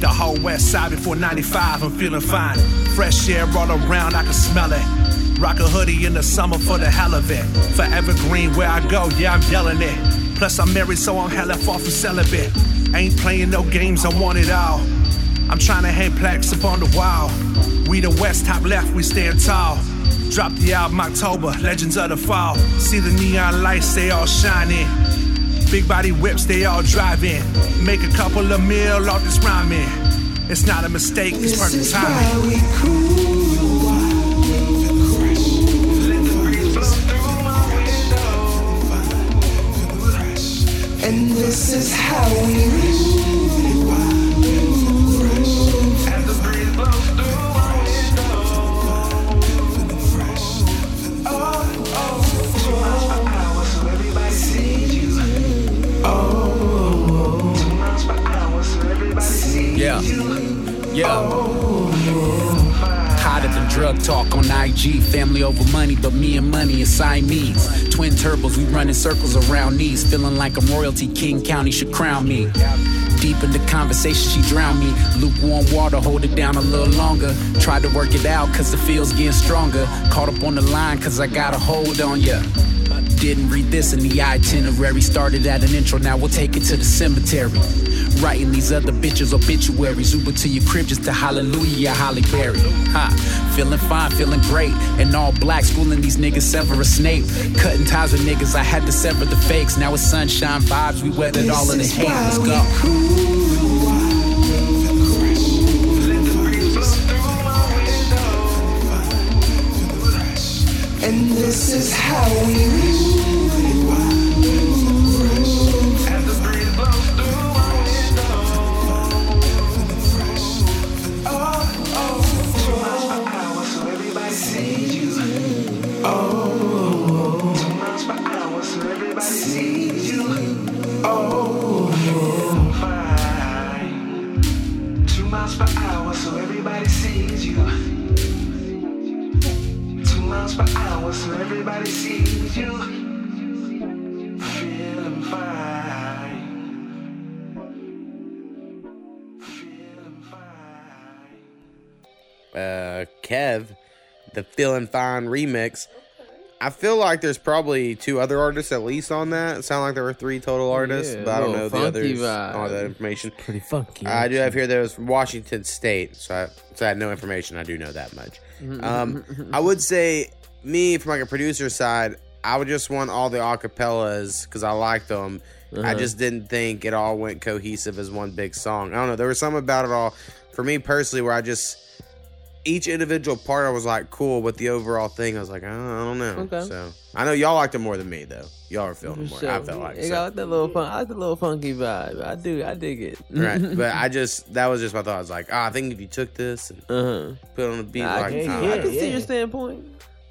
The whole west side before 95, I'm feeling fine. Fresh air all around, I can smell it. Rock a hoodie in the summer for the hell of it. Forever green where I go, yeah, I'm yelling it. Plus, I'm married, so I'm hella far from celibate. Ain't playing no games, I want it all. I'm trying to hang plaques upon the wall. We the west, top left, we stand tall. Drop the album October, Legends of the Fall. See the neon lights, they all shining. Big body whips, they all driving. Make a couple of mil off this rhyming. It's not a mistake, it's perfect timing. And this is how we talk on IG. Family over money, but me and money is Siamese. Twin turbos, we running circles around knees. Feeling like I'm royalty, King County should crown me. Deep in the conversation, she drowned me. Lukewarm water, hold it down a little longer. Tried to work it out, cause the feel's getting stronger. Caught up on the line, cause I got a hold on ya. Didn't read this in the itinerary. Started at an intro, now we'll take it to the cemetery. Writing these other bitches obituaries. Uber to your crib just to hallelujah, Halle Berry. Ha, feeling fine, feeling great. And all black, schooling these niggas Severus Snape. Cutting ties with niggas, I had to sever the fakes. Now it's sunshine vibes, we weathered all of the hate. Let's go. And this is how we uh, Kev, the Feeling Fine remix. I feel like there's probably two other artists at least on that. It sounded like there were three total artists, Yeah, but I don't know the others. vibe. All that information. Pretty funky. I do have here that it was from Washington State, so I, so I had no information. I do know that much. Um, I would say me from like a producer side, I would just want all the acapellas because I liked them. I Uh-huh. just didn't think it all went cohesive as one big song. I don't know. There was something about it all for me personally where I just each individual part I was like cool, but the overall thing I was like I don't, I don't know. Okay. So I know y'all liked it more than me though. Y'all are feeling it more. I So, felt like it so. got that little fun. I like the little funky vibe. I do. I dig it. right. *laughs* But I just that was just my thought. I was like, ah, I think if you took this and Uh-huh. put it on the beat, I like, can, ah, I can see your standpoint.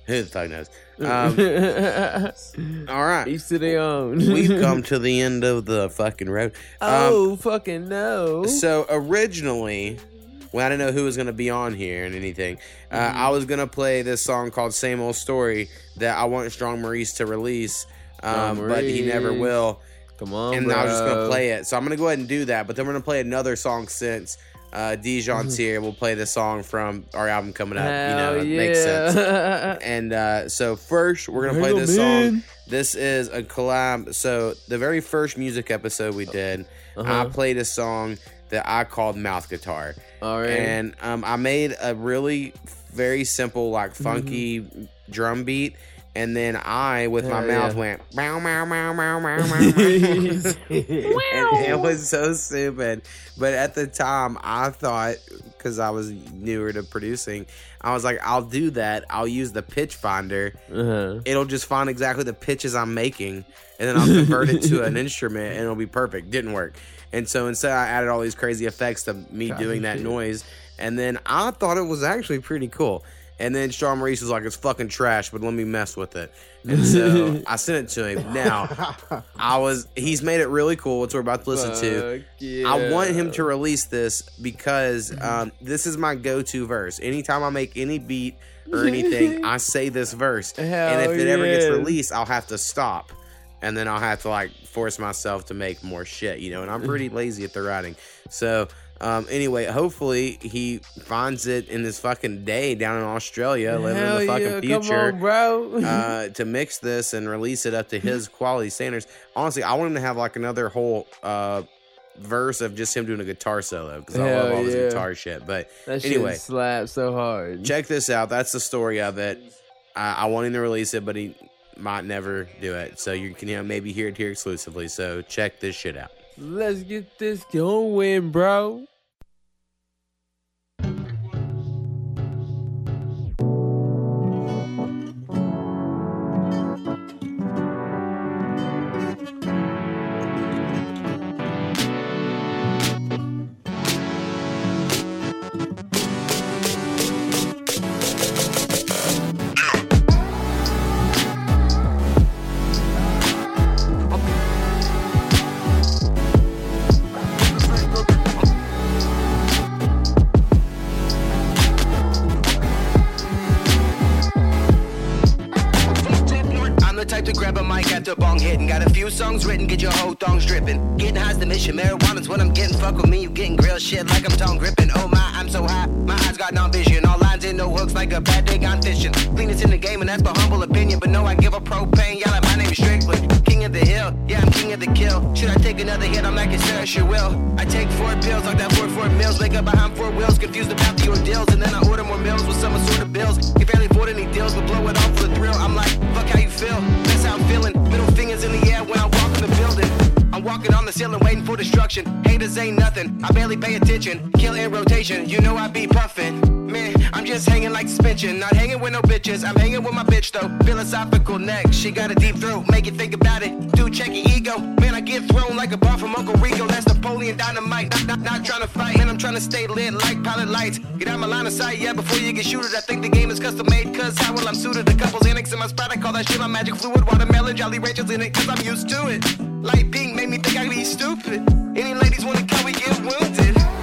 who the fuck knows? *laughs* Um, all right, Each to their own. *laughs* we've come to the end of the fucking road. Um, Oh fucking no! So originally, when I didn't know who was gonna be on here and anything, uh, Mm-hmm. I was gonna play this song called "Same Old Story" that I want Strong Maurice to release, um, Strong but he never will. Come on, and I was just gonna play it. So I'm gonna go ahead and do that. But then we're gonna play another song since uh, Dijon's here. We'll play the song from our album coming up. you know, Mm-hmm. It makes sense. *laughs* and uh, so first, we're gonna play this song. This is a collab. So the very first music episode we did, I Uh-huh. played a song that I called Mouth Guitar. All right. And um, I made a really very simple, like funky drum beat. And then I, with my Mm-hmm. Mouth, yeah. went meow meow meow meow meow meow it was so stupid. But at the time, I thought because I was newer to producing, I was like, I'll do that. I'll use the pitch finder. Uh-huh. It'll just find exactly the pitches I'm making, and then I'll convert it to an *laughs* instrument, and it'll be perfect. Didn't work. And so instead, I added all these crazy effects to me God, doing that noise, and then I thought it was actually pretty cool. And then Strong Maurice was like, "It's fucking trash, but let me mess with it." And so *laughs* I sent it to him. Now I was he's made it really cool, which we're about to listen to. Fuck I want him to release this because um, this is my go-to verse. Anytime I make any beat or anything, *laughs* I say this verse, and if it ever gets released, I'll have to stop, and then I'll have to like force myself to make more shit, you know. And I'm pretty lazy at the writing, so. Um, anyway, hopefully he finds it in this fucking day down in Australia, living Hell in the fucking yeah, future on, bro. uh, to mix this and release it up to his *laughs* quality standards. Honestly, I want him to have like another whole uh, verse of just him doing a guitar solo because I love all this guitar shit. But that shit anyway, slaps so hard. check this out. That's the story of it. I, I want him to release it, but he might never do it. So you can you know, maybe hear it here exclusively. So check this shit out. Let's get this going, bro. Songs written, get your whole thongs dripping. Getting high's the mission, marijuana's what I'm getting. Fuck with me, you getting grilled shit like I'm tongue gripping. Oh my, I'm so high, my eyes got no vision. All lines in no hooks like a bad day gone fishing. Cleanest in the game, and that's my humble opinion. But no, I give a propane, y'all like my name is Strickland. King of the hill, yeah, I'm king of the kill. Should I take another hit? I'm like, sir, sure will. I take four pills like that four four meals. Wake up behind four wheels, confused about the ordeals. And then I order more meals with some sort of bills. Can barely afford any deals, but blow it off for the thrill. I'm like, fuck how you feel. That's how I'm feeling. Fingers in the air when I walk in the building. I'm walking on the ceiling waiting for destruction. Haters ain't nothing. I barely pay attention. Kill in rotation. You know I be puffin'. Man, I'm just hanging like suspension. Not hanging with no bitches. I'm hanging with my bitch though. Philosophical neck. She got a deep throat. Make you think about it. Dude, check your ego. Man, I get thrown like a bar from Uncle Rico. That's Napoleon Dynamite. Not, not, not trying to fight. Man, I'm trying to stay lit like pilot lights. Get out my line of sight, yeah, before you get shooted. I think the game is custom made. Cause how well I'm suited. A couple's annex in my spot. I call that shit my magic fluid. Watermelon, Jolly Ranchers in it. Cause I'm used to it. Light pink made me think I be stupid. Any ladies wanna come, we get wounded.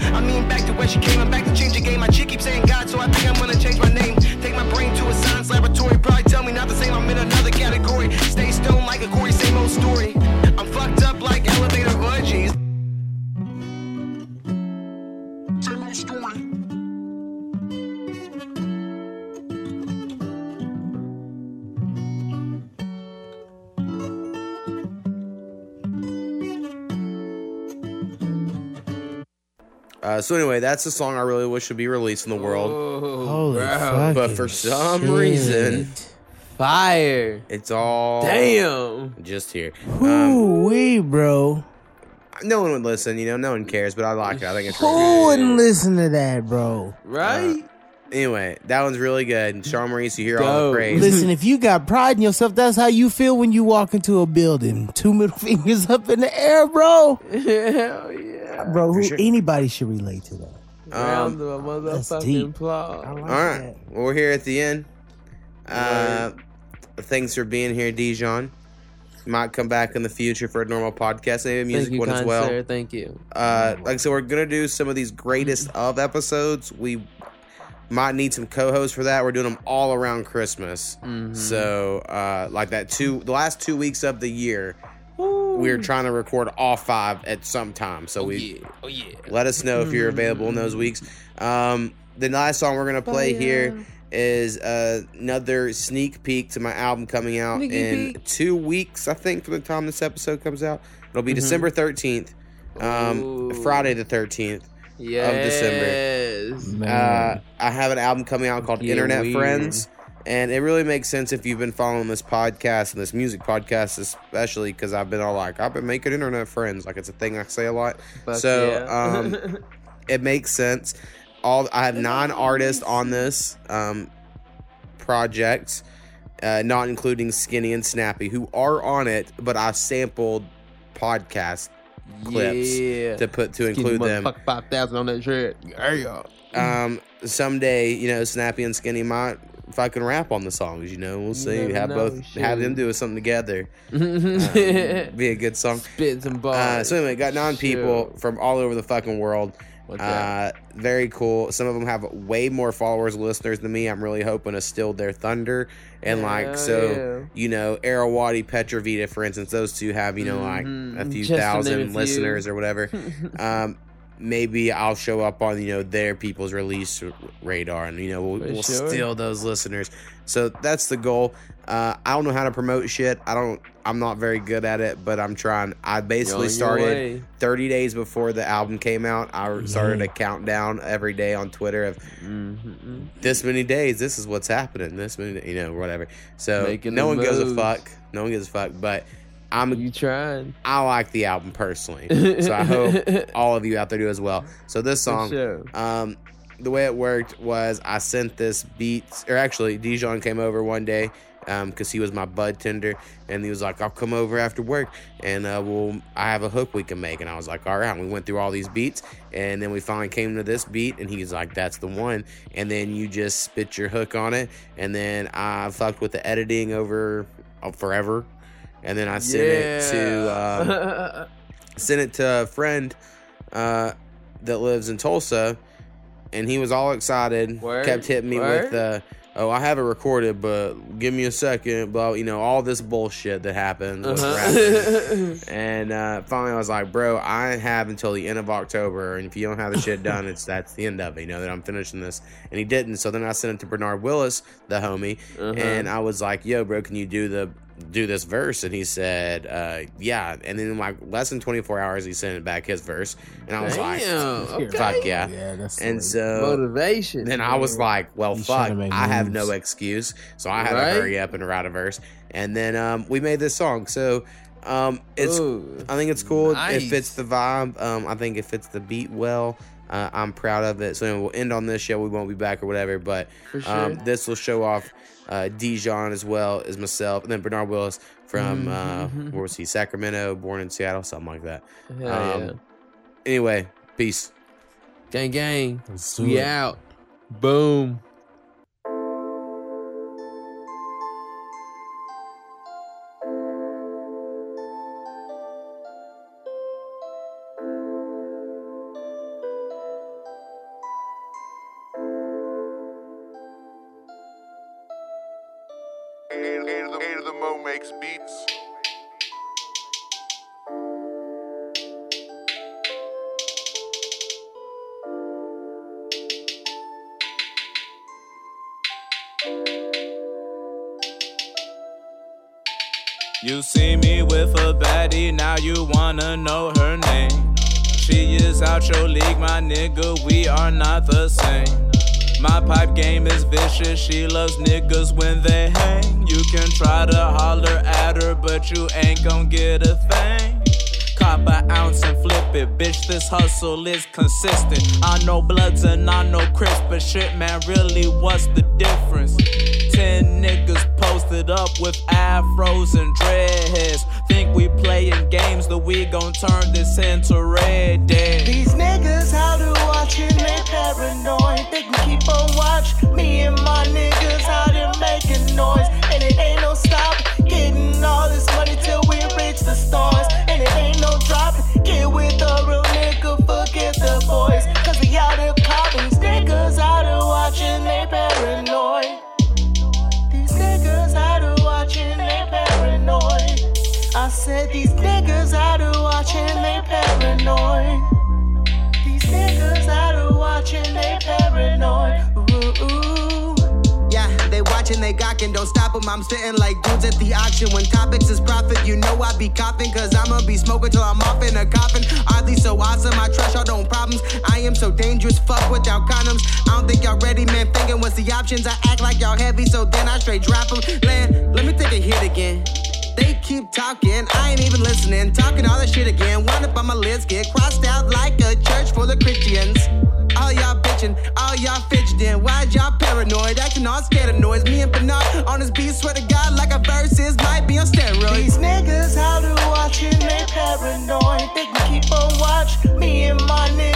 I mean back to where she came. I'm back to change the game. My chick keeps saying God, so I think I'm Uh, so anyway, that's the song I really wish would be released in the world. Holy but for some shit. reason, fire. It's all Damn. just here. Ooh wee, bro. No one would listen, you know. No one cares, but I like it. I think it's Who really wouldn't listen to that, bro? Right? good. Anyway, that one's really good. Strong Maurice, you hear all the praise. Listen, if you got pride in yourself, that's how you feel when you walk into a building. Two middle *laughs* fingers up in the air, bro. *laughs* Hell yeah. Bro, who, sure. anybody should relate to that. Um, of That's motherfucking deep. applause. all right, well, we're here at the end. Uh, thanks for being here, Dijon. Might come back in the future for a normal podcast, maybe a music you, one as well. sir. Thank you. Uh, like I said, we're gonna do some of these greatest of episodes. We might need some co-hosts for that. We're doing them all around Christmas. Mhm. So, uh, like that two, the last two weeks of the year, we're trying to record all five at some time. So we, Oh yeah. let us know if you're available in those weeks. Um, the last song we're gonna play here is uh, another sneak peek to my album coming out Sneaky in peek. two weeks. I think from the time this episode comes out, it'll be Mhm. December thirteenth, um, Friday the thirteenth of December. Uh, I have an album coming out called Yeah, Internet weird. Friends. And it really makes sense if you've been following this podcast and this music podcast, especially because I've been all like, I've been making internet friends. Like it's a thing I say a lot. Fuck so yeah. um, *laughs* it makes sense. All I have nine artists on this um, project, uh, not including Skinny and Snappy, who are on it, but I sampled podcast clips Yeah. to put to Give include them. motherfucker Five thousand on that shirt. Yeah. Um, someday, you know, Snappy and Skinny might fucking rap on the songs. You know, we'll see. Have know, both have them do something together. *laughs* Um, be a good song. Spit some Uh, so anyway, got nine people from all over the fucking world. Uh, very cool. Some of them have way more followers listeners than me. I'm really hoping to steal their thunder. And like, Hell so, you know, Arawati, Petrovita, for instance, those two have, you know, like a Mhm. few Just a thousand few. listeners or whatever. *laughs* um, maybe I'll show up on, you know, their people's release radar and, you know, we'll, we'll sure. steal those listeners. So that's the goal. Uh, I don't know how to promote shit. I don't, I'm not very good at it, but I'm trying. I basically started way. 30 days before the album came out. I started a countdown every day on Twitter of Mm-hmm. this many days. This is what's happening. This many, you know, whatever. So Making no one gives a fuck. No one gives a fuck. But I'm you trying. I like the album personally, *laughs* so I hope all of you out there do as well. So this song, sure. um, the way it worked was I sent this beat, or actually Dijon came over one day because he was my bud tender, and he was like, "I'll come over after work, and uh, we'll I have a hook we can make." And I was like, "All right." And we went through all these beats, and then we finally came to this beat, and he's like, "That's the one." And then you just spit your hook on it, and then I fucked with the editing over uh, forever, and then I sent it to um, *laughs* sent it to a friend uh, that lives in Tulsa, and he was all excited. Word, kept hitting me word. with, uh, "Oh, I have it recorded, but give me a second, Blah, you know, all this bullshit that happened Uh-huh. *laughs* and uh, finally, I was like, "Bro, I have until the end of October, and if you don't have the shit done, it's that's the end of it. You know that I'm finishing this." And he didn't. So then I sent it to Bernard Willis, the homie, Uh-huh. and I was like, "Yo, bro, can you do the do this verse?" And he said, uh, "Yeah." And then in like less than 24 hours, he sent back his verse, and I was Damn, like, okay. "Fuck yeah!" Yeah, that's and so Motivation, Then I was like, "Well, You fuck, should've I have no excuse." So I had Right? to hurry up and write a verse, and then um, we made this song. So um, it's Ooh, I think it's cool. nice. It fits the vibe. Um, I think it fits the beat well. Uh, I'm proud of it. So anyway, we'll end on this show. We won't be back or whatever, but For um, sure. this will show off uh, Dijon as well as myself, and then Bernard Willis from uh, Mhm. where was he? Sacramento, born in Seattle, something like that. Hell um, yeah. Anyway, peace. Gang, gang. do We out. Boom. Mo makes beats. You see me with a baddie, now you wanna know her name. She is out your league, my nigga, we are not the same. My pipe game is vicious, she loves niggas when they hang. You can try to holler at her, but you ain't gon' get a thing. Cop an ounce and flip it, bitch. This hustle is consistent. I know bloods and I know crips, but shit, man, really, what's the difference? Ten niggas posted up with afros and dreadheads. Think we playing games, that we gon' turn this into Red Dead. These don't stop them. I'm sitting like dudes at the auction. When topics is profit, you know I be coughing. Cause I'ma be smoking till I'm off in a coffin. Oddly so awesome, I trash all don't problems. I am so dangerous, fuck without condoms. I don't think y'all ready, man. Thinking what's the options? I act like y'all heavy, so then I straight drop them. Land, let me take a hit again. They keep talking, I ain't even listening. Talking all that shit again. Wind up on my list, get crossed out like a church full of Christians. All y'all all y'all fidgeting. Why y'all paranoid? Acting all scared of noise. Me and Bernard on this beat, swear to God, like a verses might be on steroids. These niggas out here watching, they paranoid. They keep on watch. Me and my niggas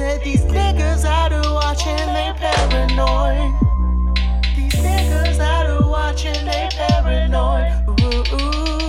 said these niggas out here watching, they paranoid. These niggas out here watching, they paranoid. Ooh, ooh.